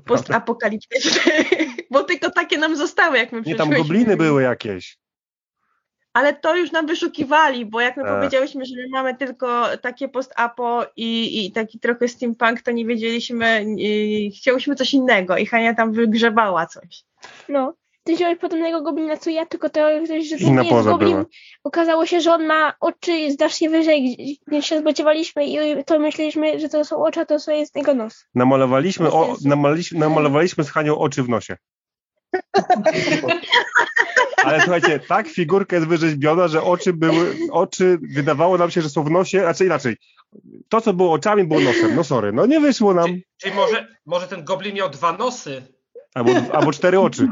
postapokaliptycznych, bo tylko takie nam zostały, jak my Nie, tam gobliny były jakieś. Ale to już nam wyszukiwali, bo jak my Tak. powiedziałyśmy, że my mamy tylko takie post-apo i, i taki trochę steampunk, to nie wiedzieliśmy, i chciałyśmy coś innego i Hania tam wygrzebała coś. No. Ty wziąłeś podobnego goblina co ja, tylko to, że to Inna nie jest goblin. była. Okazało się, że on ma oczy znacznie wyżej, niż się spodziewaliśmy i to myśleliśmy, że to są oczy, a to są- jest jego nos. Namalowaliśmy, o, namalowaliśmy, namalowaliśmy z Hanią oczy w nosie. Ale słuchajcie, tak figurka jest wyrzeźbiona, że oczy były, oczy wydawało nam się, że są w nosie, znaczy inaczej. To, co było oczami, było nosem. No sorry, no nie wyszło nam. Czyli, czyli może, może ten goblin miał dwa nosy. Albo, albo cztery oczy.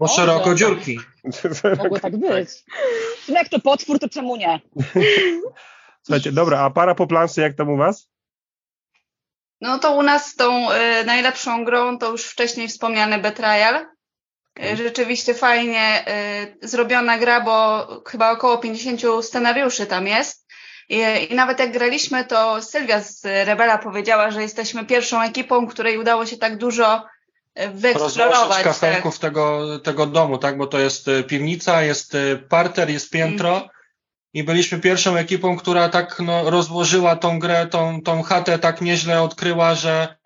Bo szeroko dziurki. Mogło tak być. No jak to potwór, to czemu nie? Słuchajcie, dobra, a para po planszy jak tam u was? No to u nas tą y, najlepszą grą to już wcześniej wspomniany Betrayal. Y, rzeczywiście fajnie y, zrobiona gra, bo chyba około 50 scenariuszy tam jest. I, I nawet jak graliśmy, to Sylwia z Rebela powiedziała, że jesteśmy pierwszą ekipą, której udało się tak dużo Rozłożyć wyeksplorować. Tak. kafelków tego, tego domu, tak? Bo to jest piwnica, jest parter, jest piętro. I byliśmy pierwszą ekipą, która tak no, rozłożyła tą grę, tą, tą chatę tak nieźle odkryła, że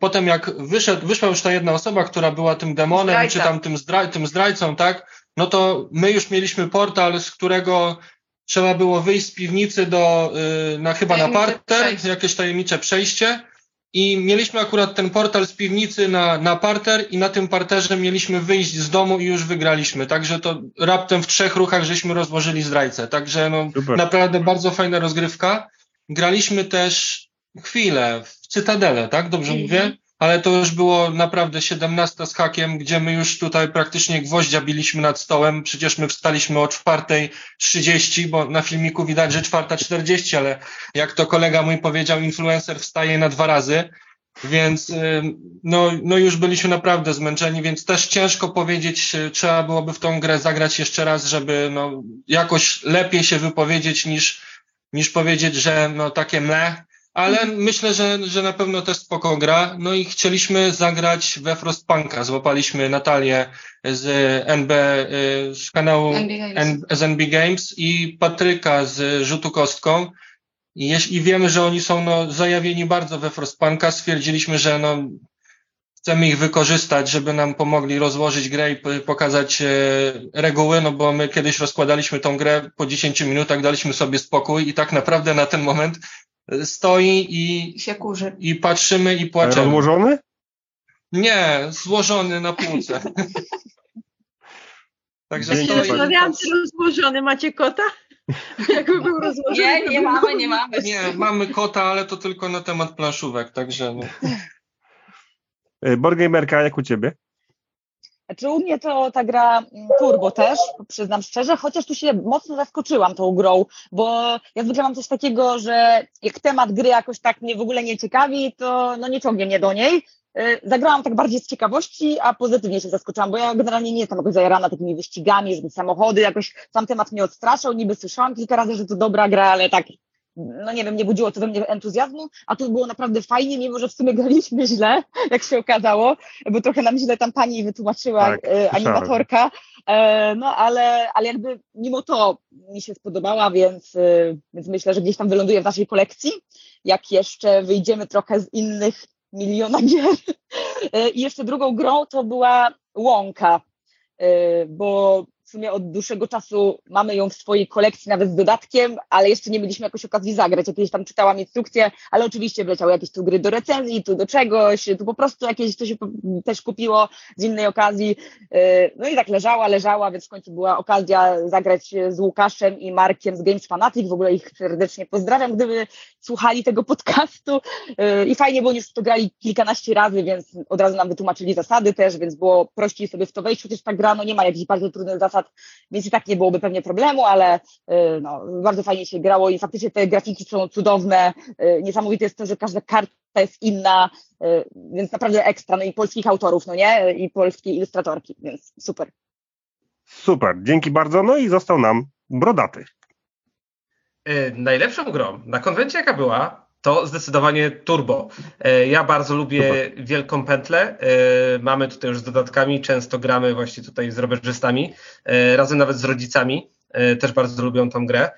potem jak wyszedł, wyszła już ta jedna osoba, która była tym demonem, Zdrajca. czy tam tym, zdra, tym zdrajcą, tak? No to my już mieliśmy portal, z którego trzeba było wyjść z piwnicy do, y, na chyba na Tajemnicze parter, przejście. jakieś tajemnicze przejście. I mieliśmy akurat ten portal z piwnicy na, na parter i na tym parterze mieliśmy wyjść z domu i już wygraliśmy. Także to raptem w trzech ruchach żeśmy rozłożyli zdrajcę. Także no, Super. naprawdę bardzo fajna rozgrywka. Graliśmy też chwilę w Cytadelę, tak? Dobrze Mhm. mówię? Ale to już było naprawdę 17 z hakiem, gdzie my już tutaj praktycznie gwoździa biliśmy nad stołem. Przecież my wstaliśmy o 4.30, bo na filmiku widać, że 4.40, ale jak to kolega mój powiedział, influencer wstaje na dwa razy. Więc ym, no, no już byliśmy naprawdę zmęczeni, więc też ciężko powiedzieć, y, trzeba byłoby w tą grę zagrać jeszcze raz, żeby no, jakoś lepiej się wypowiedzieć niż, niż powiedzieć, że no takie mle, ale myślę, że, że na pewno też spoko gra. No i chcieliśmy zagrać we Frostpunka. Złapaliśmy Natalię z NB, y, z kanału. N, z NB Games i Patryka z Rzutu Kostką. I, I wiemy, że oni są no, zajawieni bardzo we Frostpunka. Stwierdziliśmy, że no, chcemy ich wykorzystać, żeby nam pomogli rozłożyć grę i pokazać e, reguły, no bo my kiedyś rozkładaliśmy tą grę po 10 minutach, daliśmy sobie spokój i tak naprawdę na ten moment stoi i, I się kurzy. i patrzymy i płaczemy. Rozłożony? Nie, złożony na półce. Także Ja stoi. bardzo. zastanawiałam się rozłożony. Macie kota? Jakby był rozłożony. Nie, nie mamy, nie mamy. Nie, mamy kota, ale to tylko na temat planszówek, także no. Boardgamerka, jak u ciebie? Znaczy u mnie to ta gra mm, Turbo też, przyznam szczerze, chociaż tu się mocno zaskoczyłam tą grą, bo ja zwykle mam coś takiego, że jak temat gry jakoś tak mnie w ogóle nie ciekawi, to no nie ciągnie mnie do niej. Y, Zagrałam tak bardziej z ciekawości, a pozytywnie się zaskoczyłam, bo ja generalnie nie jestem jakoś zajarana takimi wyścigami, żeby samochody, jakoś sam temat mnie odstraszał, niby słyszałam kilka razy, że to dobra gra, ale tak no nie wiem, nie budziło to we mnie entuzjazmu, a tu było naprawdę fajnie, mimo że w sumie graliśmy źle, jak się okazało, bo trochę nam źle tam pani wytłumaczyła Tak, e, animatorka, e, no ale, ale jakby mimo to mi się spodobała, więc, e, więc myślę, że gdzieś tam wyląduje w naszej kolekcji, jak jeszcze wyjdziemy trochę z innych miliona gier. E, I jeszcze drugą grą to była Łąka, e, bo w sumie od dłuższego czasu mamy ją w swojej kolekcji, nawet z dodatkiem, ale jeszcze nie mieliśmy jakoś okazji zagrać. Jakieś tam czytałam instrukcje, ale oczywiście wleciały jakieś tu gry do recenzji, tu do czegoś, tu po prostu jakieś po- też kupiło z innej okazji. Yy, No i tak leżała, leżała, więc w końcu była okazja zagrać z Łukaszem i Markiem z Games Fanatic. W ogóle ich serdecznie pozdrawiam, gdyby słuchali tego podcastu. Yy, I fajnie, bo oni już to grali kilkanaście razy, więc od razu nam wytłumaczyli zasady też, więc było prościej sobie w to wejść, chociaż ta gra no, nie ma jakichś bardzo trudnych zasad, więc i tak nie byłoby pewnie problemu, ale yy, no, bardzo fajnie się grało i faktycznie te grafiki są cudowne. Yy, Niesamowite jest to, że każda karta jest inna, yy, więc naprawdę ekstra. No i polskich autorów, no nie? I polskie ilustratorki, więc super. Super, dzięki bardzo. No i został nam Brodaty. E, Najlepszą grą na konwencie, jaka była, to zdecydowanie Turbo. E, Ja bardzo lubię wielką pętlę. E, Mamy tutaj już z dodatkami, często gramy właśnie tutaj z rowerzystami, e, razem nawet z rodzicami. Też bardzo lubią tą grę.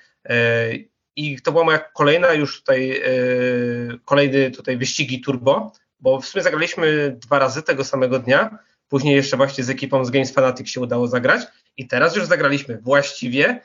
I to była moja kolejna już tutaj, kolejny tutaj wyścigi Turbo, bo w sumie zagraliśmy dwa razy tego samego dnia. Później jeszcze właśnie z ekipą z Games Fanatic się udało zagrać. I teraz już zagraliśmy właściwie,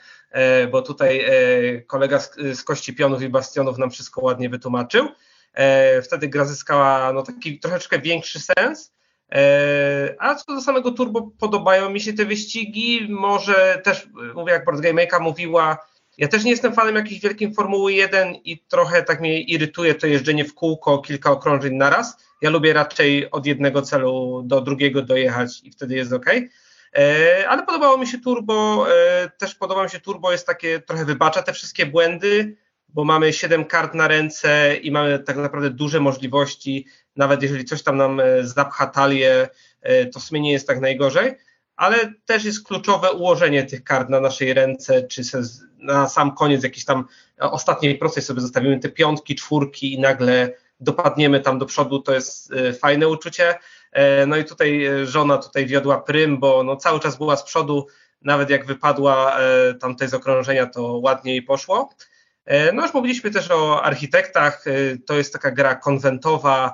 bo tutaj e, kolega z, Kości Pionów i Bastionów nam wszystko ładnie wytłumaczył. E, Wtedy gra zyskała no, taki troszeczkę większy sens. E, A co do samego turbo, podobają mi się te wyścigi. Może też, e, mówię jak Board Game Maker mówiła, ja też nie jestem fanem jakiejś wielkiej Formuły 1 i trochę tak mnie irytuje to jeżdżenie w kółko, kilka okrążeń naraz. Ja lubię raczej od jednego celu do drugiego dojechać i wtedy jest ok. E, Ale podobało mi się turbo, e, też podoba mi się turbo, jest takie, trochę wybacza te wszystkie błędy, bo mamy 7 kart na ręce i mamy tak naprawdę duże możliwości, nawet jeżeli coś tam nam e, zapcha talię, to w sumie nie jest tak najgorzej, ale też jest kluczowe ułożenie tych kart na naszej ręce, czy na sam koniec jakiejś tam ostatniej prostej sobie zostawimy te piątki, czwórki i nagle dopadniemy tam do przodu, to jest fajne uczucie. E, No i tutaj e, żona tutaj wiodła prym, bo no cały czas była z przodu, nawet jak wypadła e, tam tutaj z okrążenia, to ładnie jej poszło. No już mówiliśmy też o architektach, to jest taka gra konwentowa,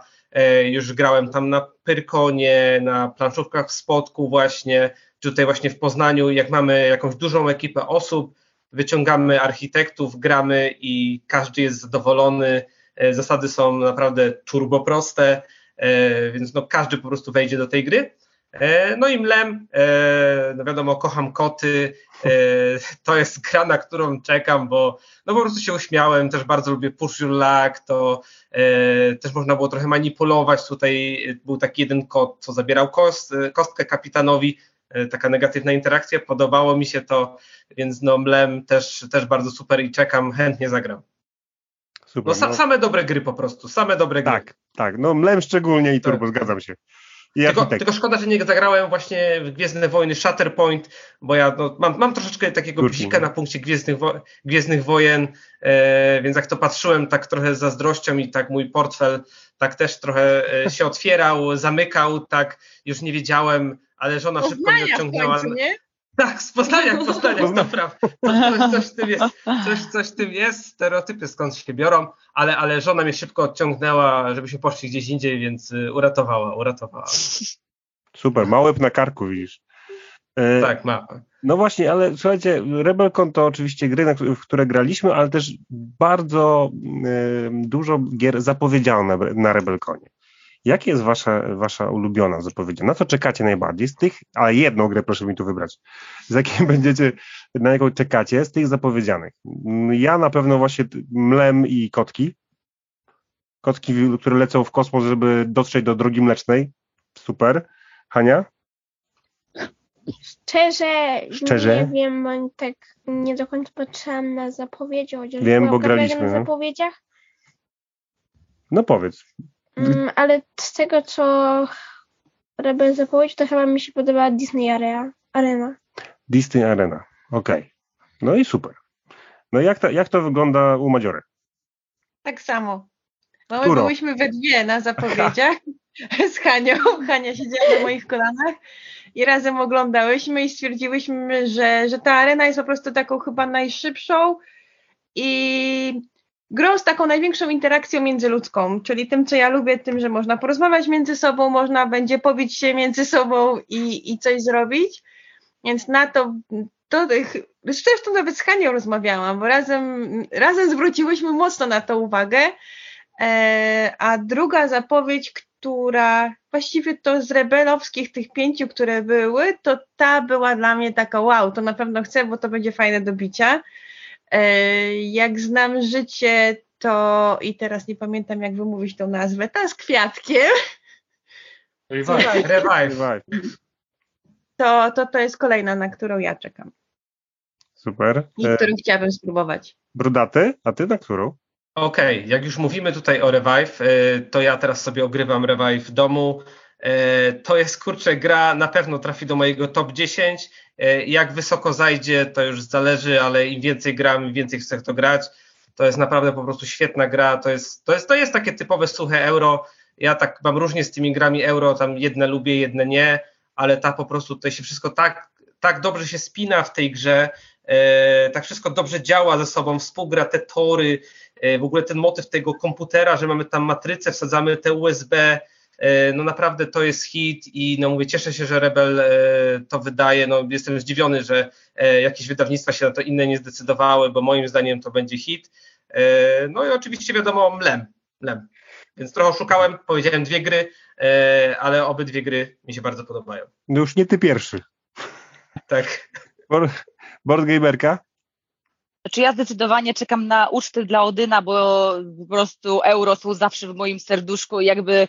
już grałem tam na Pyrkonie, na planszówkach w Spodku właśnie, tutaj właśnie w Poznaniu, jak mamy jakąś dużą ekipę osób, wyciągamy architektów, gramy i każdy jest zadowolony, zasady są naprawdę turbo proste, więc no każdy po prostu wejdzie do tej gry. E, No i Mlem, e, no wiadomo, kocham koty, e, to jest gra, na którą czekam, bo no po prostu się uśmiałem, też bardzo lubię Push Your Luck, to e, też można było trochę manipulować, tutaj był taki jeden kot, co zabierał kost, kostkę kapitanowi, e, taka negatywna interakcja, podobało mi się to, więc no Mlem też, też bardzo super i czekam, chętnie zagram. Super. No, sa, no. same dobre gry po prostu, same dobre gry. Tak, tak. No Mlem szczególnie i Tak. Turbo, zgadzam się. I Tylko, tylko szkoda, że nie zagrałem właśnie w Gwiezdne Wojny Shatterpoint, bo ja no, mam, mam troszeczkę takiego Kurczę. psika na punkcie Gwiezdnych, wo Gwiezdnych Wojen, e, więc jak to patrzyłem tak trochę z zazdrością i tak mój portfel tak też trochę e, się otwierał, zamykał, tak już nie wiedziałem, ale żona szybko mnie odciągnęła. końcu, nie? Tak, z Poznania, z Poznania, to prawda. To, coś, coś, w tym jest, coś, coś w tym jest, stereotypy skąd się biorą, ale, ale żona mnie szybko odciągnęła, żebyśmy poszli gdzieś indziej, więc y, uratowała, uratowała. Super, mały na karku, widzisz. E, Tak, ma. No właśnie, ale słuchajcie, Rebelcon to oczywiście gry, w które graliśmy, ale też bardzo y, dużo gier zapowiedziano na, na Rebelconie. Jakie jest wasza, wasza ulubiona zapowiedziana? Na co czekacie najbardziej z tych, ale jedną grę proszę mi tu wybrać, z jakiej będziecie, na jaką czekacie z tych zapowiedzianych? Ja na pewno właśnie Mlem i Kotki. Kotki, które lecą w kosmos, żeby dotrzeć do drogi mlecznej. Super. Hania? Szczerze, Szczerze? nie wiem, bo tak nie do końca patrzyłam na zapowiedzi, chociaż Wiem, bo graliśmy, na no. zapowiedziach, No powiedz. Mm, ale z tego, co Rebel zapowiedź, to chyba mi się podoba Disney Area, Arena. Disney Arena. Okej. No i super. No jak to, jak to wygląda u Madziory? Tak samo. No my byłyśmy we dwie na zapowiedziach z Hanią. Hania siedziała na moich kolanach i razem oglądałyśmy i stwierdziłyśmy, że, że ta arena jest po prostu taką chyba najszybszą i grą z taką największą interakcją międzyludzką, czyli tym, co ja lubię, tym, że można porozmawiać między sobą, można będzie pobić się między sobą i, i coś zrobić. Więc na to, to zresztą nawet z Hanią rozmawiałam, bo razem, razem zwróciłyśmy mocno na to uwagę. E, a druga zapowiedź, która właściwie to z rebelowskich tych pięciu, które były, to ta była dla mnie taka wow, to na pewno chcę, bo to będzie fajne do bicia. E, jak znam życie, to i teraz nie pamiętam jak wymówić tą nazwę, ta z kwiatkiem, Revive. Revive. to, to to jest kolejna, na którą ja czekam Super. i E, którą chciałabym spróbować. brudaty, a ty na którą? Okej, jak już mówimy tutaj o Revive, y, to ja teraz sobie ogrywam Revive w domu. To jest kurczę gra, na pewno trafi do mojego top 10. Y, Jak wysoko zajdzie, to już zależy, ale im więcej gram, im więcej chcę to grać. To jest naprawdę po prostu świetna gra. To jest, to jest, to jest takie typowe suche euro. Ja tak mam różnie z tymi grami euro, tam jedne lubię, jedne nie, ale ta po prostu tutaj się wszystko tak, tak dobrze się spina w tej grze, e, tak wszystko dobrze działa ze sobą, współgra te tory, e, w ogóle ten motyw tego komputera, że mamy tam matrycę, wsadzamy te USB, e, no naprawdę to jest hit i no mówię, cieszę się, że Rebel e, to wydaje, no jestem zdziwiony, że e, jakieś wydawnictwa się na to inne nie zdecydowały, bo moim zdaniem to będzie hit. E, No i oczywiście wiadomo Mlem, Mlem. Więc trochę szukałem, powiedziałem dwie gry, e, ale obydwie gry mi się bardzo podobają. No już nie ty pierwszy. Tak. Board, board gamerka? Znaczy ja zdecydowanie czekam na uczty dla Odyna, bo po prostu euro są zawsze w moim serduszku i jakby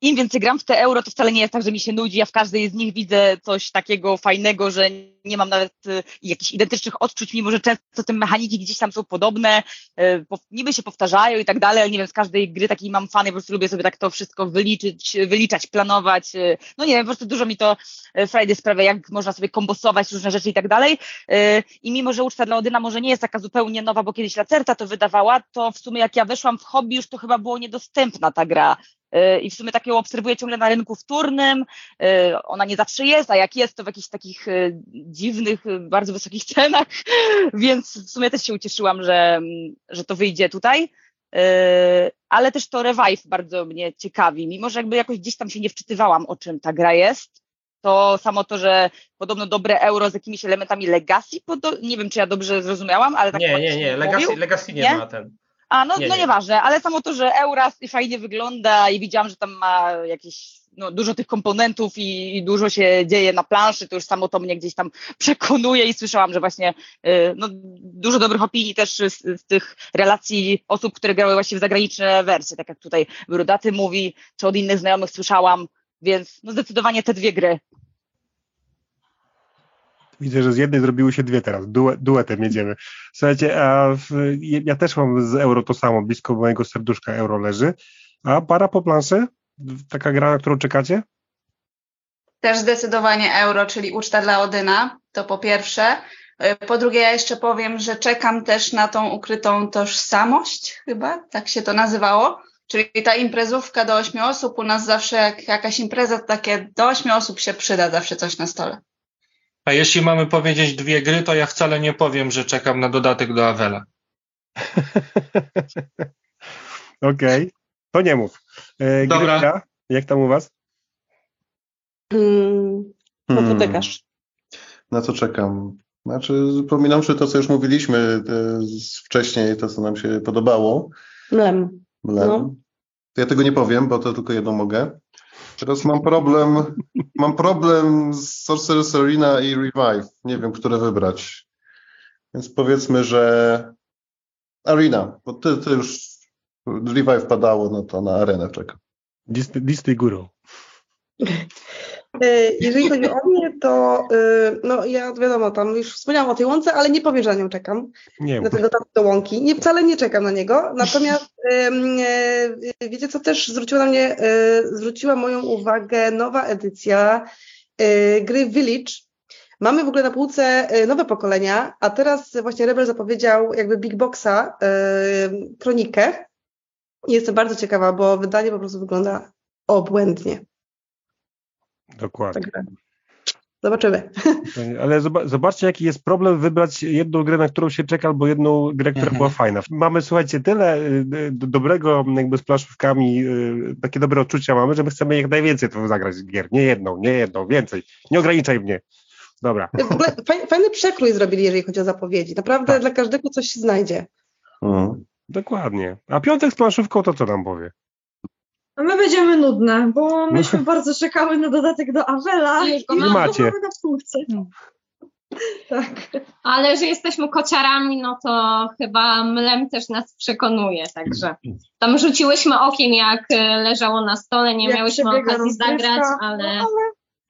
im więcej gram w te euro, to wcale nie jest tak, że mi się nudzi. Ja w każdej z nich widzę coś takiego fajnego, że nie mam nawet y, jakichś identycznych odczuć, mimo że często te mechaniki gdzieś tam są podobne, y, niby się powtarzają i tak dalej, ale nie wiem, z każdej gry takiej mam fany, po prostu lubię sobie tak to wszystko wyliczyć, wyliczać, planować. y, No nie wiem, po prostu dużo mi to y, Friday sprawia, jak można sobie kombosować różne rzeczy i tak dalej. I mimo, że uczta dla Odyna może nie jest taka zupełnie nowa, bo kiedyś Lacerta to wydawała, to w sumie jak ja weszłam w hobby, już to chyba było niedostępna ta gra. Y, I w sumie tak ją obserwuję ciągle na rynku wtórnym. Y, Ona nie zawsze jest, a jak jest, to w jakichś takich y, dziwnych, bardzo wysokich cenach, więc w sumie też się ucieszyłam, że, mm, że to wyjdzie tutaj. Ale też to Revive bardzo mnie ciekawi, mimo że jakby jakoś gdzieś tam się nie wczytywałam, o czym ta gra jest. To samo to, że podobno dobre euro z jakimiś elementami legacy, nie wiem, czy ja dobrze zrozumiałam, ale tak Nie, nie, nie. Legacy, Legacy nie, Nie? ma ten. A, no, Nie, no nie. nieważne, ale samo to, że Euras fajnie wygląda i widziałam, że tam ma jakieś, no, dużo tych komponentów i, i dużo się dzieje na planszy, to już samo to mnie gdzieś tam przekonuje i słyszałam, że właśnie y, no, dużo dobrych opinii też z, z tych relacji osób, które grały właśnie w zagraniczne wersje, tak jak tutaj Brudaty mówi, czy od innych znajomych słyszałam, więc no, zdecydowanie te dwie gry. Widzę, że z jednej zrobiły się dwie teraz. Due, duetem jedziemy. Słuchajcie, a w, ja też mam z euro to samo. Blisko mojego serduszka euro leży. A para po planszy? taka gra, na którą czekacie? Też zdecydowanie euro, czyli uczta dla Odyna, to po pierwsze. Po drugie, ja jeszcze powiem, że czekam też na tą ukrytą tożsamość, chyba tak się to nazywało. Czyli ta imprezówka do ośmiu osób, u nas zawsze jak jakaś impreza, takie do ośmiu osób się przyda zawsze coś na stole. A jeśli mamy powiedzieć dwie gry, to ja wcale nie powiem, że czekam na dodatek do Avela. Okej, to nie mów. E, Dobra. Gryka, jak tam u was? Hmm, no to Hmm. Na co czekam? Znaczy, przypominam, że to, co już mówiliśmy e, z- wcześniej, to, co nam się podobało. Mlem. Mlem. No. Ja tego nie powiem, bo to tylko jedno mogę. Teraz mam problem, mam problem z Sorcerer's Arena i Revive. Nie wiem, które wybrać. Więc powiedzmy, że Arena, bo ty, ty już Revive padało, no to na arenę czekam. Disney, Disney Guru. E, Jeżeli chodzi o mnie, to e, no ja wiadomo, tam już wspomniałam o tej łące, ale nie powiem, że na nią czekam. Nie mów. ten dodatek do łąki. Nie, wcale nie czekam na niego. Natomiast e, wiecie, co też zwróciła na mnie, e, zwróciła moją uwagę nowa edycja e, gry Village. Mamy w ogóle na półce nowe pokolenia, a teraz właśnie Rebel zapowiedział jakby Big Boxa, kronikę. Jestem bardzo ciekawa, bo wydanie po prostu wygląda obłędnie. Dokładnie. Także zobaczymy. Ale zoba- zobaczcie, jaki jest problem wybrać jedną grę, na którą się czeka, albo jedną grę, która Mhm. była fajna. Mamy, słuchajcie, tyle y, do, dobrego jakby z plaszówkami, y, takie dobre odczucia mamy, że my chcemy jak najwięcej to zagrać gier. Nie jedną, nie jedną, więcej. Nie ograniczaj mnie. Dobra. W ogóle faj- Fajny przekrój zrobili, jeżeli chodzi o zapowiedzi. Naprawdę Tak. dla każdego coś się znajdzie. Mhm. Dokładnie. A piątek z planszówką to co nam powie? A my będziemy nudne, bo myśmy bardzo czekały na dodatek do Avela. I już go mamy. macie. mamy na półce. Tak. Ale że jesteśmy kociarami, no to chyba mlem też nas przekonuje, także tam rzuciłyśmy okiem, jak e, leżało na stole, nie Jak miałyśmy okazji rozgrywka, zagrać, No, ale ale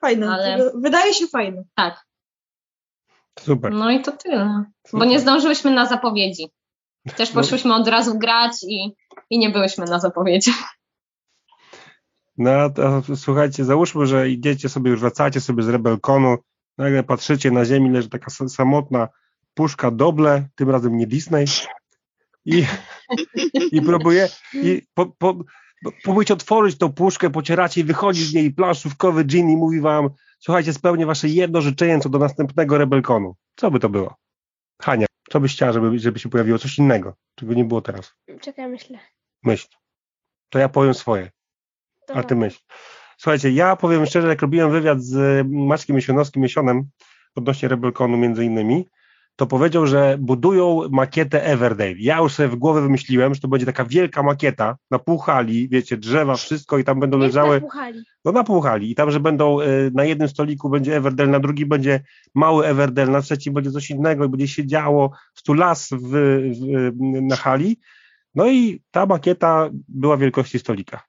fajne. ale- Wydaje się fajne. tak. Super. No i to tyle, bo nie zdążyłyśmy na zapowiedzi. Też poszłyśmy od razu grać i, i nie byłyśmy na zapowiedzi. No słuchajcie, załóżmy, że idziecie sobie, już wracacie sobie z Rebelkonu, nagle patrzycie na ziemi, leży taka sa- samotna puszka Doble, tym razem nie Disney i, i próbuje i po, po, próbujecie otworzyć tą puszkę, pocieracie i wychodzi z niej planszówkowy dżin i mówi wam, słuchajcie, spełnię wasze jedno życzenie co do następnego Rebelkonu. Co by to było? Hania, co byś chciała, żeby, żeby się pojawiło coś innego, czego nie było teraz? Czekaj, myślę. Myśl. To ja powiem swoje. A ty myśl. Słuchajcie, ja powiem szczerze, jak robiłem wywiad z Maćkiem Jesionowskim Jesionem odnośnie Rebelkonu między innymi, to powiedział, że budują makietę Everdale. Ja już sobie w głowę wymyśliłem, że to będzie taka wielka makieta na pół hali, wiecie, drzewa, wszystko i tam będą Jak leżały, napuchali. no na pół hali i tam, że będą y, na jednym stoliku będzie Everdale, na drugim będzie mały Everdale, na trzecim będzie coś innego i będzie się działo, tu las w, w, na hali. No i ta makieta była wielkości stolika.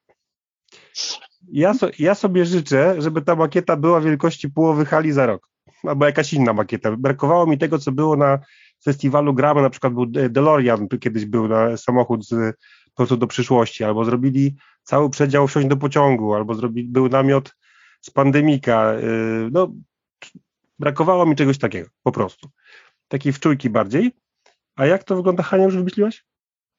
Ja, so, ja sobie życzę, żeby ta makieta była wielkości połowy hali za rok. Albo jakaś inna makieta. Brakowało mi tego, co było na festiwalu Gramy, na przykład był De- DeLorean, kiedyś był na samochód z po prostu do przyszłości, albo zrobili cały przedział wsiąść do pociągu, albo zrobili, był namiot z pandemika. Yy, no, brakowało mi czegoś takiego, po prostu. Takiej wczójki bardziej. A jak to wygląda, Hania, już wymyśliłaś?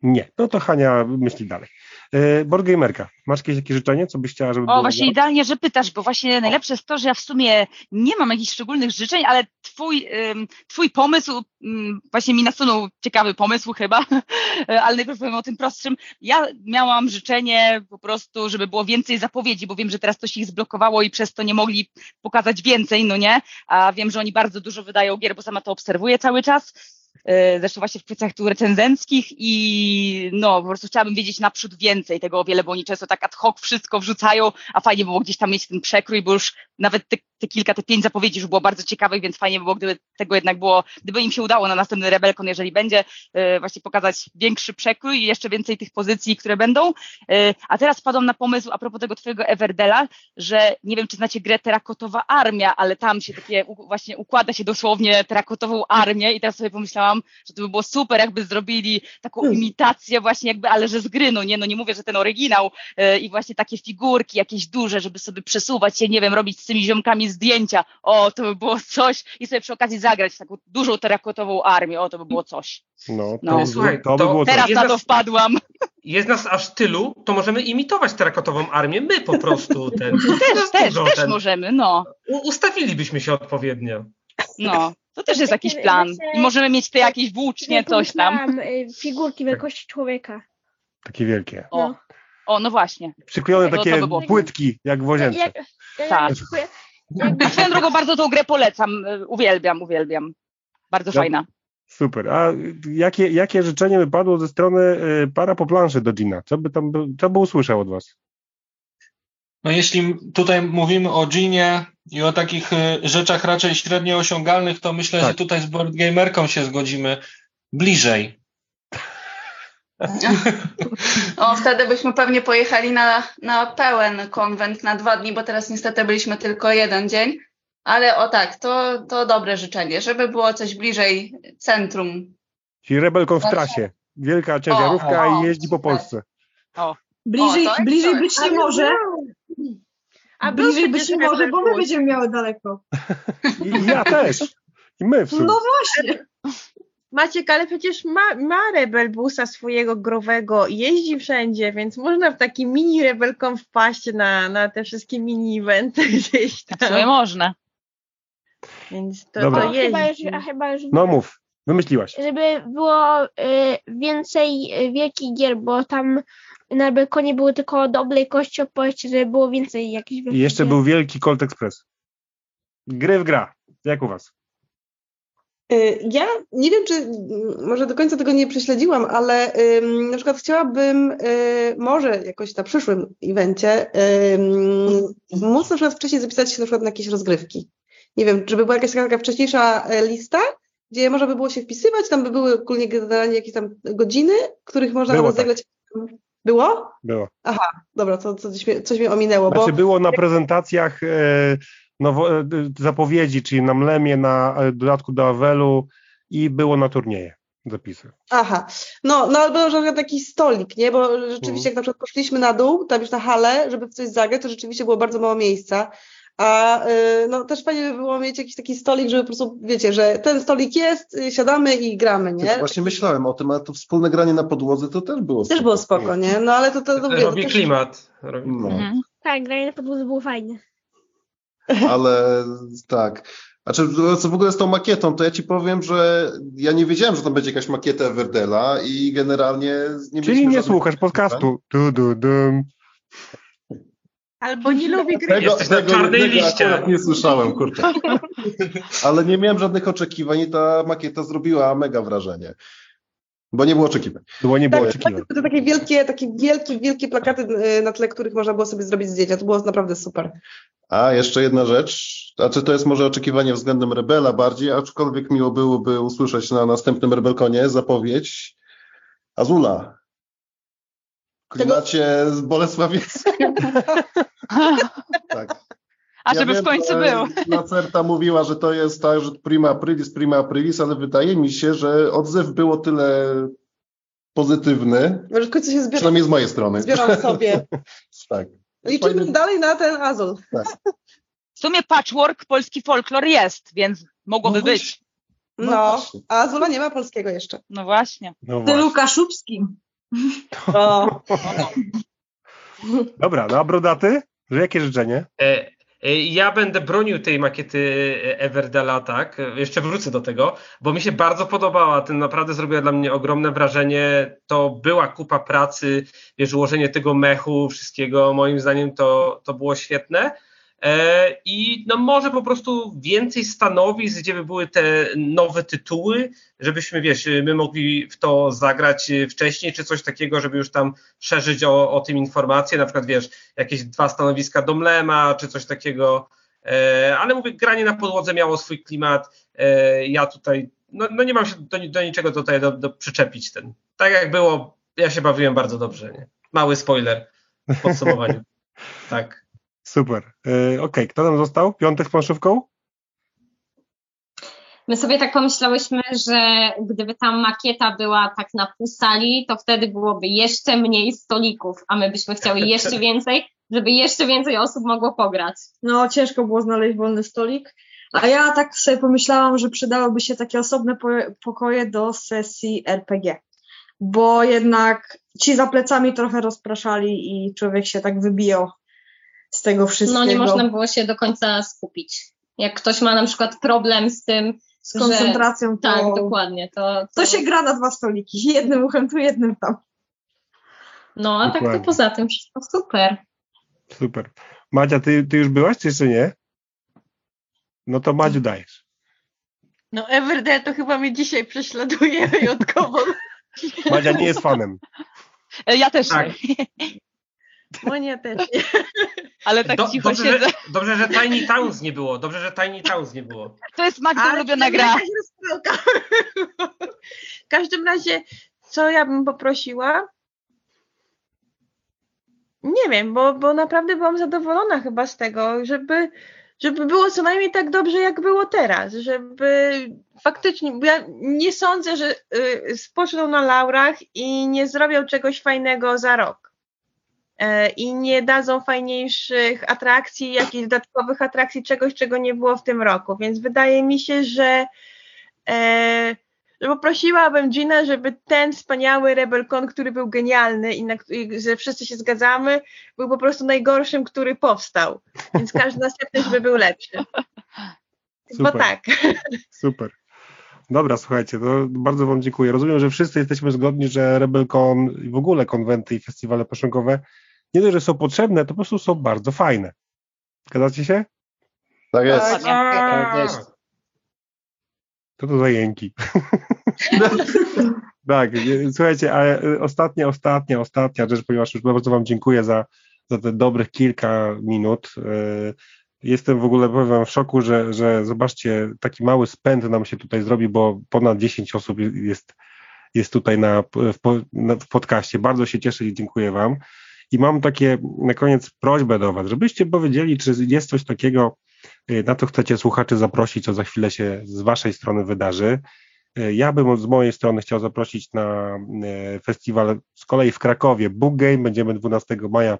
Nie. No to Hania myśli dalej. Yy, Boardgamerka, masz jakieś, jakieś życzenie, co byś chciała, żeby było? O, właśnie idealnie, że pytasz, bo właśnie najlepsze jest to, że ja w sumie nie mam jakichś szczególnych życzeń, ale twój, twój pomysł ym, właśnie mi nasunął ciekawy pomysł chyba, ale najpierw powiem o tym prostszym. Ja miałam życzenie po prostu, żeby było więcej zapowiedzi, bo wiem, że teraz coś ich zblokowało i przez to nie mogli pokazać więcej, no nie? A wiem, że oni bardzo dużo wydają gier, bo sama to obserwuję cały czas. Yy, Zresztą właśnie w kwestiach tu recenzenckich i no po prostu chciałabym wiedzieć naprzód więcej tego o wiele, bo oni często tak ad hoc wszystko wrzucają, a fajnie było gdzieś tam mieć ten przekrój, bo już nawet te, te kilka, te pięć zapowiedzi już było bardzo ciekawych, więc fajnie by było, gdyby tego jednak było, gdyby im się udało na następny Rebelkon, jeżeli będzie, yy, właśnie pokazać większy przekrój i jeszcze więcej tych pozycji, które będą. Yy, a teraz wpadłam na pomysł a propos tego twojego Everdela, że nie wiem, czy znacie grę Terakotowa Armia, ale tam się takie właśnie układa się dosłownie terakotową armię i teraz sobie pomyślałam, wpadłam, że to by było super, jakby zrobili taką Hmm. imitację właśnie jakby, ale że z gry, no nie, no nie mówię, że ten oryginał e, i właśnie takie figurki jakieś duże, żeby sobie przesuwać się, nie wiem, robić z tymi ziomkami zdjęcia, o, to by było coś i sobie przy okazji zagrać taką dużą terakotową armię, o, to by było coś. No, to, No. Słuchaj, to by to było coś. Teraz jest na to wpadłam. Jest nas aż tylu, to możemy imitować terakotową armię. My po prostu ten. Też, też, dużo też ten- możemy, no. u- Ustawilibyśmy się odpowiednio. No, to też jest jakiś plan. I możemy mieć te jakieś włócznie, coś tam. y, Figurki wielkości człowieka. Takie wielkie. O, o no właśnie. Przyklejone No, to takie by płytki, jak w łazience. Tak. jak, A swoją drogą bardzo tą grę polecam. y, Uwielbiam, uwielbiam. Bardzo Ja- fajna. Super. A jakie, jakie życzenie by padło ze strony y, para po planszy do Gina? Co by tam, by- co by usłyszał od was? No jeśli tutaj mówimy o Ginie i o takich y, rzeczach raczej średnio osiągalnych, to myślę, Tak. że tutaj z boardgamerką się zgodzimy bliżej. O, wtedy byśmy pewnie pojechali na, na pełen konwent na dwa dni, bo teraz niestety byliśmy tylko jeden dzień. Ale o tak, to, to dobre życzenie, żeby było coś bliżej centrum. Czyli rebelką w trasie. Wielka ciężarówka O, o, i jeździ po. Polsce. Bliżej, O, bliżej być nie może, a bliżej nie może, bo my będziemy miały daleko. I ja też. I my w sumie. No właśnie. Maciek, ale przecież ma, ma Rebel busa swojego growego i jeździ wszędzie, więc można w taki mini Rebelką wpaść na, na te wszystkie mini eventy gdzieś W sumie tam. można. Więc to, Dobra. to A chyba już, a chyba już No mów. Wymyśliłaś. żeby było y, więcej y, wielkich gier, bo tam na balkonie były tylko dobrej kości opowieści, żeby było więcej jakichś I jeszcze był wielki Colt Express. Gry w gra. Jak u was? Y, Ja nie wiem, czy może do końca tego nie prześledziłam, ale ym, na przykład chciałabym y, może jakoś na przyszłym evencie móc na przykład wcześniej zapisać się na przykład na jakieś rozgrywki. Nie wiem, żeby była jakaś taka wcześniejsza e, lista, gdzie można by było się wpisywać, tam by były ogólnie generalnie jakieś tam godziny, których można Było było tak. Było? Było. Dobra, to, to coś, mnie, coś mnie ominęło, bo Znaczy było na prezentacjach e, nowo, e, zapowiedzi, czyli na Mlemie, na e, dodatku do Avelu i było na turnieje zapisy. Aha, no, no albo przykład taki stolik, nie? Bo rzeczywiście Mhm. jak na przykład poszliśmy na dół, tam już na halę, żeby w coś zagrać, to rzeczywiście było bardzo mało miejsca. A y, no też fajnie by było mieć jakiś taki stolik, żeby po prostu, wiecie, że ten stolik jest, y, siadamy i gramy, nie? Właśnie myślałem o tym, ale to wspólne granie na podłodze to też było Też było spoko, nie? No ale to, to, to, to Robi też, klimat. Robi... No, Mhm. Tak, granie na podłodze było fajne. ale tak. Znaczy, co w ogóle z tą makietą, to ja ci powiem, że ja nie wiedziałem, że tam będzie jakaś makieta Everdela i generalnie nie Czyli nie słuchasz podcastu. Du, du, dum. Albo nie lubi gry. Tego, Jesteś na tego czarnej jednego liście. nie słyszałem, kurczę. Ale nie miałem żadnych oczekiwań i ta makieta zrobiła mega wrażenie. Bo nie było oczekiwań. Było nie było tak, oczekiwań. to takie wielkie, takie wielkie, wielkie plakaty, y, na tle których można było sobie zrobić zdjęcia. To było naprawdę super. A jeszcze jedna rzecz, znaczy to jest może oczekiwanie względem Rebela bardziej, aczkolwiek miło byłoby usłyszeć na następnym Rebelkonie zapowiedź Azula. Klimacie z Bolesławieckim. tak. A Ja żeby wiem, w końcu był. Lacerta mówiła, że to jest tak, że prima aprilis, prima aprilis, ale wydaje mi się, że odzew było tyle pozytywny, Może w końcu się zbieram, przynajmniej z mojej strony. zbieram w sobie. tak. Liczymy Fajny- dalej na ten Azul. W sumie patchwork, polski folklor jest, więc mogłoby No być. No No, a Azula nie ma polskiego jeszcze. No właśnie. No Ty właśnie. Lukaszubskim. Dobra, no a brodaty? Jakie życzenie? E, e, Ja będę bronił tej makiety Everdela, tak? Jeszcze wrócę do tego, bo mi się bardzo podobała. Ten naprawdę zrobiła dla mnie ogromne wrażenie. To była kupa pracy, wiesz, ułożenie tego mechu, wszystkiego. Moim zdaniem to, to było świetne. E, I no może po prostu więcej stanowisk, gdzie by były te nowe tytuły, żebyśmy, wiesz, my mogli w to zagrać e, wcześniej, czy coś takiego, żeby już tam szerzyć o, o tym informacje, na przykład, wiesz, jakieś dwa stanowiska do Mlema, czy coś takiego. E, ale mówię, granie na podłodze miało swój klimat. E, ja tutaj, no, no nie mam się do, do niczego tutaj do, do przyczepić. Ten. Tak jak było, ja się bawiłem bardzo dobrze. Nie? Mały spoiler w podsumowaniu. tak. Super. E, Okej, kto tam został? Piątek z planszówką? My sobie tak pomyślałyśmy, że gdyby ta makieta była tak na pół sali, to wtedy byłoby jeszcze mniej stolików, a my byśmy chciały jeszcze więcej, żeby jeszcze więcej osób mogło pograć. No, ciężko było znaleźć wolny stolik. A ja tak sobie pomyślałam, że przydałyby się takie osobne po- pokoje do sesji RPG. Bo jednak ci za plecami trochę rozpraszali i człowiek się tak wybijał z tego wszystkiego. No nie można było się do końca skupić. Jak ktoś ma na przykład problem z tym, z koncentracją, to, tak, dokładnie. To, to się gra na dwa stoliki. Jednym uchem tu, jednym tam. No, a tak Dokładnie. to poza tym wszystko super. Super. Madzia, ty, ty już byłaś, czy jeszcze nie? No to Madziu dajesz. No Everdell to chyba mnie dzisiaj prześladuje wyjątkowo. Madzia nie jest fanem. Ja też Tak. nie, Monia też nie. Ale tak Do, cicho dobrze, siedzę. że, dobrze, że Tiny Towns nie było. Dobrze, że Tiny Towns nie było. To jest Magda ulubiona gra. W każdym razie, co ja bym poprosiła? Nie wiem, bo, bo naprawdę byłam zadowolona chyba z tego, żeby, żeby było co najmniej tak dobrze, jak było teraz, żeby faktycznie, bo ja nie sądzę, że y, spoczną na laurach i nie zrobią czegoś fajnego za rok. E, I nie dadzą fajniejszych atrakcji, jakichś dodatkowych atrakcji, czegoś, czego nie było w tym roku. Więc wydaje mi się, że e, że poprosiłabym Gina, żeby ten wspaniały RebelCon, który był genialny i na, i że wszyscy się zgadzamy, był po prostu najgorszym, który powstał. Więc każdy następny, żeby był lepszy. Bo Super. tak. Super. Dobra, słuchajcie, to bardzo Wam dziękuję. Rozumiem, że wszyscy jesteśmy zgodni, że RebelCon i w ogóle konwenty i festiwale paszonkowe nie dość, że są potrzebne, to po prostu są bardzo fajne. Zgadzacie się? Tak jest. A, jest. To to za jęki. tak, słuchajcie, a e, ostatnia, ostatnia, ostatnia rzecz, ponieważ już bardzo Wam dziękuję za, za te dobrych kilka minut. E, Jestem w ogóle powiem wam, w szoku, że, że zobaczcie, taki mały spęd nam się tutaj zrobi, bo ponad 10 osób jest, jest tutaj na, w, na, w podcaście. Bardzo się cieszę i dziękuję Wam. I mam takie na koniec prośbę do Was, żebyście powiedzieli, czy jest coś takiego, y, na co chcecie słuchaczy zaprosić, co za chwilę się z Waszej strony wydarzy. Y, Ja bym z mojej strony chciał zaprosić na y, festiwal z kolei w Krakowie Book Game. Będziemy 12 maja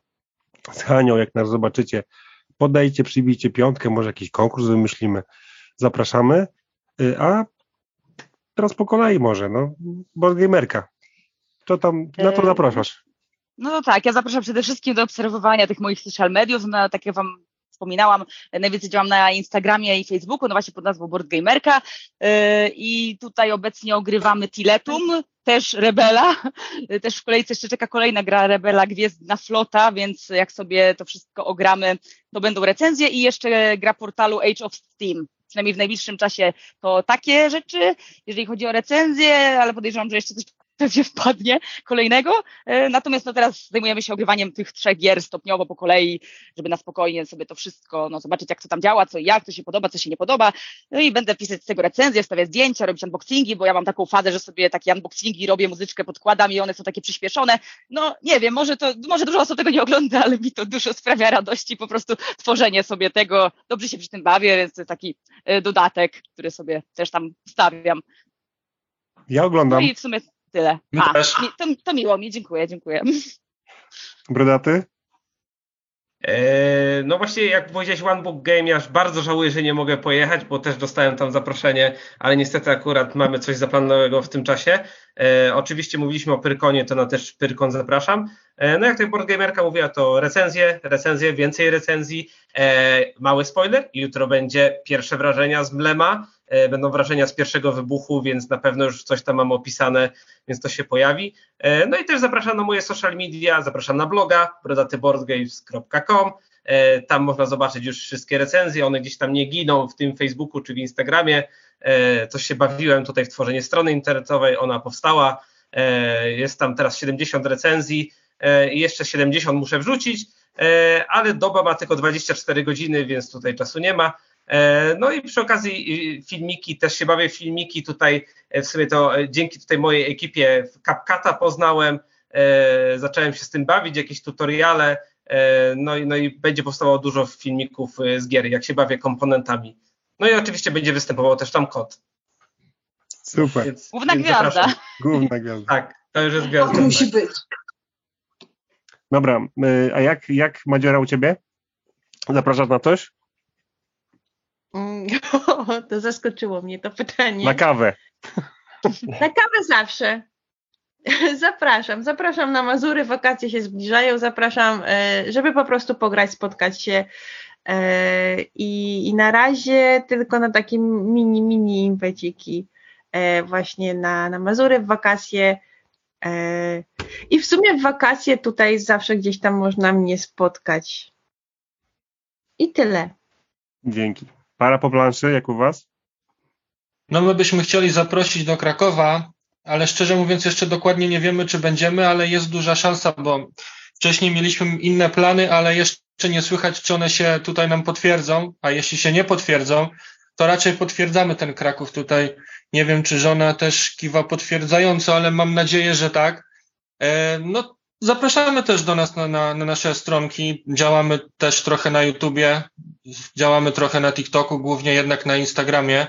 z Hanią, jak nas zobaczycie. Podajcie, przybijcie piątkę, może jakiś konkurs wymyślimy. Zapraszamy. A teraz po kolei może, no, Board Gamerka. To tam, na to zapraszasz. No to tak, ja zapraszam przede wszystkim do obserwowania tych moich social mediów. Na, tak jak Wam wspominałam, najwięcej działam na Instagramie i Facebooku, no właśnie pod nazwą Boardgamerka. Yy, I tutaj obecnie ogrywamy Tiletum, też Rebela. Yy, Też w kolejce jeszcze czeka kolejna gra Rebela Gwiezdna Flota, więc jak sobie to wszystko ogramy, to będą recenzje i jeszcze gra portalu Age of Steam. Przynajmniej w najbliższym czasie to takie rzeczy, jeżeli chodzi o recenzje, ale podejrzewam, że jeszcze coś pewnie wpadnie kolejnego. E, Natomiast no teraz zajmujemy się ogrywaniem tych trzech gier stopniowo po kolei, żeby na spokojnie sobie to wszystko, no zobaczyć jak to tam działa, co i jak, co się podoba, co się nie podoba. No i będę pisać z tego recenzje, wstawiać zdjęcia, robić unboxingi, bo ja mam taką fazę, że sobie takie unboxingi robię, muzyczkę podkładam i one są takie przyspieszone. No nie wiem, może to, może dużo osób tego nie ogląda, ale mi to dużo sprawia radości, po prostu tworzenie sobie tego, dobrze się przy tym bawię, więc to jest taki e, dodatek, który sobie też tam stawiam. Ja No oglądam. i w sumie tyle. My A, też. mi, to, to miło mi, dziękuję, dziękuję. Brodaty? Eee, No właśnie, jak powiedziałeś One Book Game, ja aż bardzo żałuję, że nie mogę pojechać, bo też dostałem tam zaproszenie, ale niestety akurat mamy coś zaplanowanego w tym czasie. E, oczywiście mówiliśmy o Pyrkonie, to na też Pyrkon zapraszam. E, no jak tutaj Boardgamerka mówiła, to recenzje, recenzje, więcej recenzji. E, mały spoiler, jutro będzie pierwsze wrażenia z Mlema, e, będą wrażenia z pierwszego wybuchu, więc na pewno już coś tam mam opisane, więc to się pojawi. E, No i też zapraszam na moje social media, zapraszam na bloga brodatyboardgames.com. E, Tam można zobaczyć już wszystkie recenzje, one gdzieś tam nie giną w tym Facebooku czy w Instagramie. E, Coś się bawiłem tutaj w tworzenie strony internetowej, ona powstała. E, Jest tam teraz 70 recenzji e, i jeszcze 70 muszę wrzucić, e, ale doba ma tylko 24 godziny, więc tutaj czasu nie ma. E, No i przy okazji y, filmiki, też się bawię filmiki tutaj, e, w sumie to e, dzięki tutaj mojej ekipie CapCata poznałem, zacząłem się z tym bawić, jakieś tutoriale, no i, no i będzie powstawało dużo filmików z gier, jak się bawię komponentami. No i oczywiście będzie występował też tam kod. Super. Więc, Główna więc gwiazda. zapraszam. Główna gwiazda. Tak, to już jest To gwiazda. musi być. Dobra, y, a jak, jak Madziora u ciebie? Zapraszasz na coś? Mm, To zaskoczyło mnie to pytanie. Na kawę. Na kawę zawsze. Zapraszam, zapraszam na Mazury, wakacje się zbliżają, zapraszam, e, żeby po prostu pograć, spotkać się e, i, i na razie tylko na takie mini, mini impeciki e, właśnie na, na Mazury w wakacje i w sumie w wakacje tutaj zawsze gdzieś tam można mnie spotkać. I tyle. Dzięki. Para po planszy, jak u was? No my byśmy chcieli zaprosić do Krakowa, ale szczerze mówiąc jeszcze dokładnie nie wiemy, czy będziemy, ale jest duża szansa, bo wcześniej mieliśmy inne plany, ale jeszcze nie słychać, czy one się tutaj nam potwierdzą, a jeśli się nie potwierdzą, to raczej potwierdzamy ten Kraków tutaj. Nie wiem, czy żona też kiwa potwierdzająco, ale mam nadzieję, że tak. E, No, zapraszamy też do nas na, na, na nasze stronki. Działamy też trochę na YouTubie, działamy trochę na TikToku, głównie jednak na Instagramie.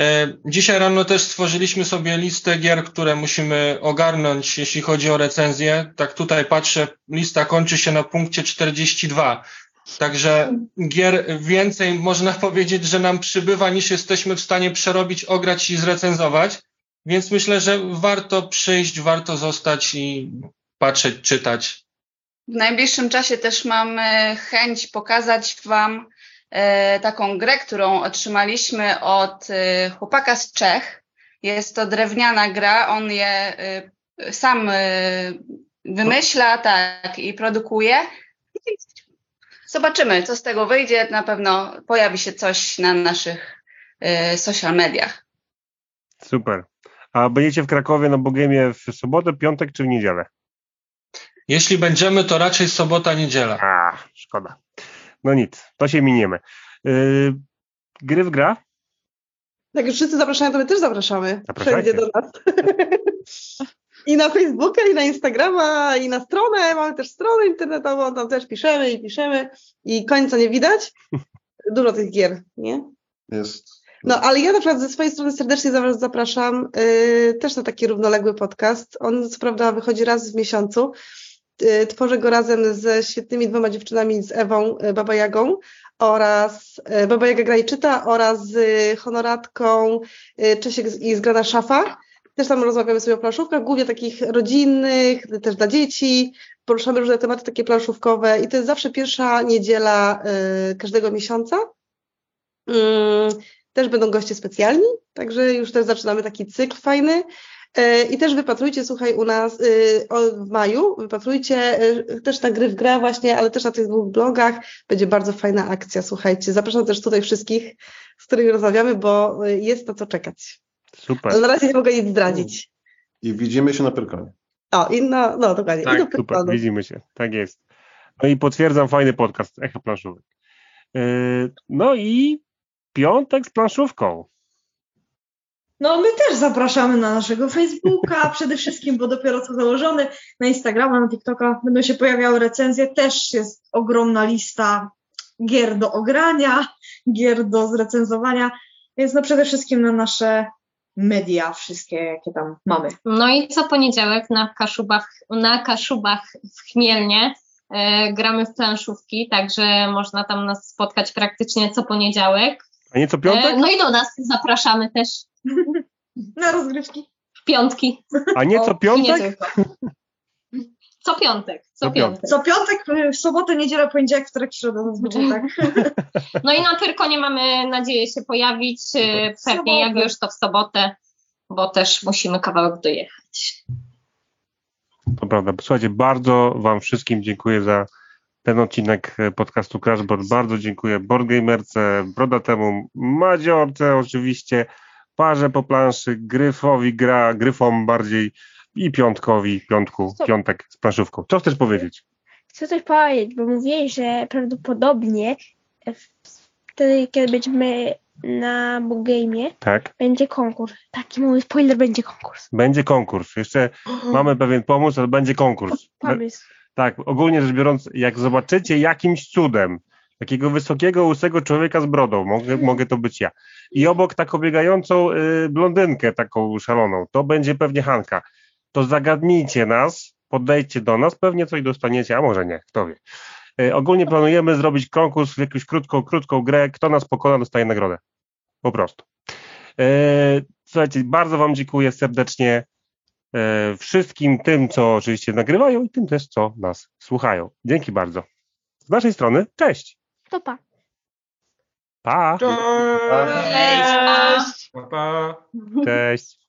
E, Dzisiaj rano też stworzyliśmy sobie listę gier, które musimy ogarnąć, jeśli chodzi o recenzję. Tak tutaj patrzę, lista kończy się na punkcie 42. Także gier więcej można powiedzieć, że nam przybywa niż jesteśmy w stanie przerobić, ograć i zrecenzować. Więc myślę, że warto przyjść, warto zostać i patrzeć, czytać. W najbliższym czasie też mam chęć pokazać Wam e, taką grę, którą otrzymaliśmy od e, chłopaka z Czech. Jest to drewniana gra, on je e, sam wymyśla tak i produkuje. Zobaczymy, co z tego wyjdzie. Na pewno pojawi się coś na naszych social mediach. Super. A będziecie w Krakowie na Bogemie w sobotę, piątek czy w niedzielę? Jeśli będziemy, to raczej sobota, niedziela. A, szkoda. No nic, to się miniemy. Yy, gry w gra? Jak już wszyscy zapraszają, to my też zapraszamy. Wszędzie do nas. I na Facebooka, i na Instagrama, i na stronę. Mamy też stronę internetową, tam też piszemy i piszemy. I końca nie widać. Dużo tych gier, nie? Jest. No, ale ja na przykład ze swojej strony serdecznie Was zapraszam yy, też na taki równoległy podcast. On co prawda wychodzi raz w miesiącu. Yy, tworzę go razem ze świetnymi dwoma dziewczynami, z Ewą yy, Baba Jagą oraz yy, Baba Jaga gra i czyta oraz z honoratką Czesiek i zgrana szafa. Też tam rozmawiamy sobie o planszówkach, głównie takich rodzinnych, też dla dzieci. Poruszamy różne tematy takie planszówkowe i to jest zawsze pierwsza niedziela każdego miesiąca. Mm, też będą goście specjalni, także już też zaczynamy taki cykl fajny. E, I też wypatrujcie, słuchaj, u nas y, w maju, wypatrujcie y, też na gry w grę właśnie, ale też na tych dwóch blogach będzie bardzo fajna akcja, słuchajcie. Zapraszam też tutaj wszystkich, z którymi rozmawiamy, bo y, jest na co czekać. Super. Ale na razie nie mogę nic zdradzić. I widzimy się na Pyrkonie. O, i no, no dokładnie. Tak, I do super, Pyrkonu. widzimy się. Tak jest. No i potwierdzam fajny podcast Echo Planszówek. Yy, no i piątek z planszówką. No my też zapraszamy na naszego Facebooka przede wszystkim, bo dopiero co założony, na Instagrama, na TikToka będą się pojawiały recenzje, też jest ogromna lista gier do ogrania, gier do zrecenzowania, więc no przede wszystkim na nasze media wszystkie, jakie tam mamy. No i co poniedziałek na Kaszubach, na Kaszubach w Chmielnie e, gramy w planszówki, także można tam nas spotkać praktycznie co poniedziałek. A nie co piątek? E, no i do nas zapraszamy też Na rozgrywki. w piątki. A nie co nie piątek? Co piątek, co Co piątek. piątek. Co piątek, y, sobotę, niedzielę, poniedziałek, wtorek, środa zazwyczaj tak. No i na Pyrkonie mamy nadzieję się pojawić, e, pewnie jak już to w sobotę, bo też musimy kawałek dojechać. To prawda. Słuchajcie, bardzo Wam wszystkim dziękuję za ten odcinek e, podcastu Crashboard. Bardzo dziękuję Boardgamerce, Brodatemu, Madziorce oczywiście, Parze po planszy, Gryfowi gra, Gryfom bardziej i Piątkowi, Piątku, Stop. Piątek z planszówką. Co chcesz powiedzieć? Chcę coś powiedzieć, bo mówiłeś, że prawdopodobnie wtedy, kiedy będziemy na Bogame'ie, Tak? będzie konkurs. Taki mały spoiler, będzie konkurs. Będzie konkurs. Jeszcze mamy pewien pomysł, ale będzie konkurs. Pomysł. Tak, ogólnie rzecz biorąc, jak zobaczycie jakimś cudem Takiego wysokiego, łysego człowieka z brodą. Mogę, mogę to być ja. I obok taką biegającą y, blondynkę, taką szaloną. To będzie pewnie Hanka. To zagadnijcie nas, podejdźcie do nas, pewnie coś dostaniecie, a może nie, kto wie. Y, ogólnie planujemy zrobić konkurs w jakąś krótką, krótką grę. Kto nas pokona, dostaje nagrodę. Po prostu. Y, słuchajcie, bardzo Wam dziękuję serdecznie y, wszystkim tym, co oczywiście nagrywają i tym też, co nas słuchają. Dzięki bardzo. Z naszej strony, cześć. To pa. Pa. Cześć! Cześć! Pa, pa. Cześć.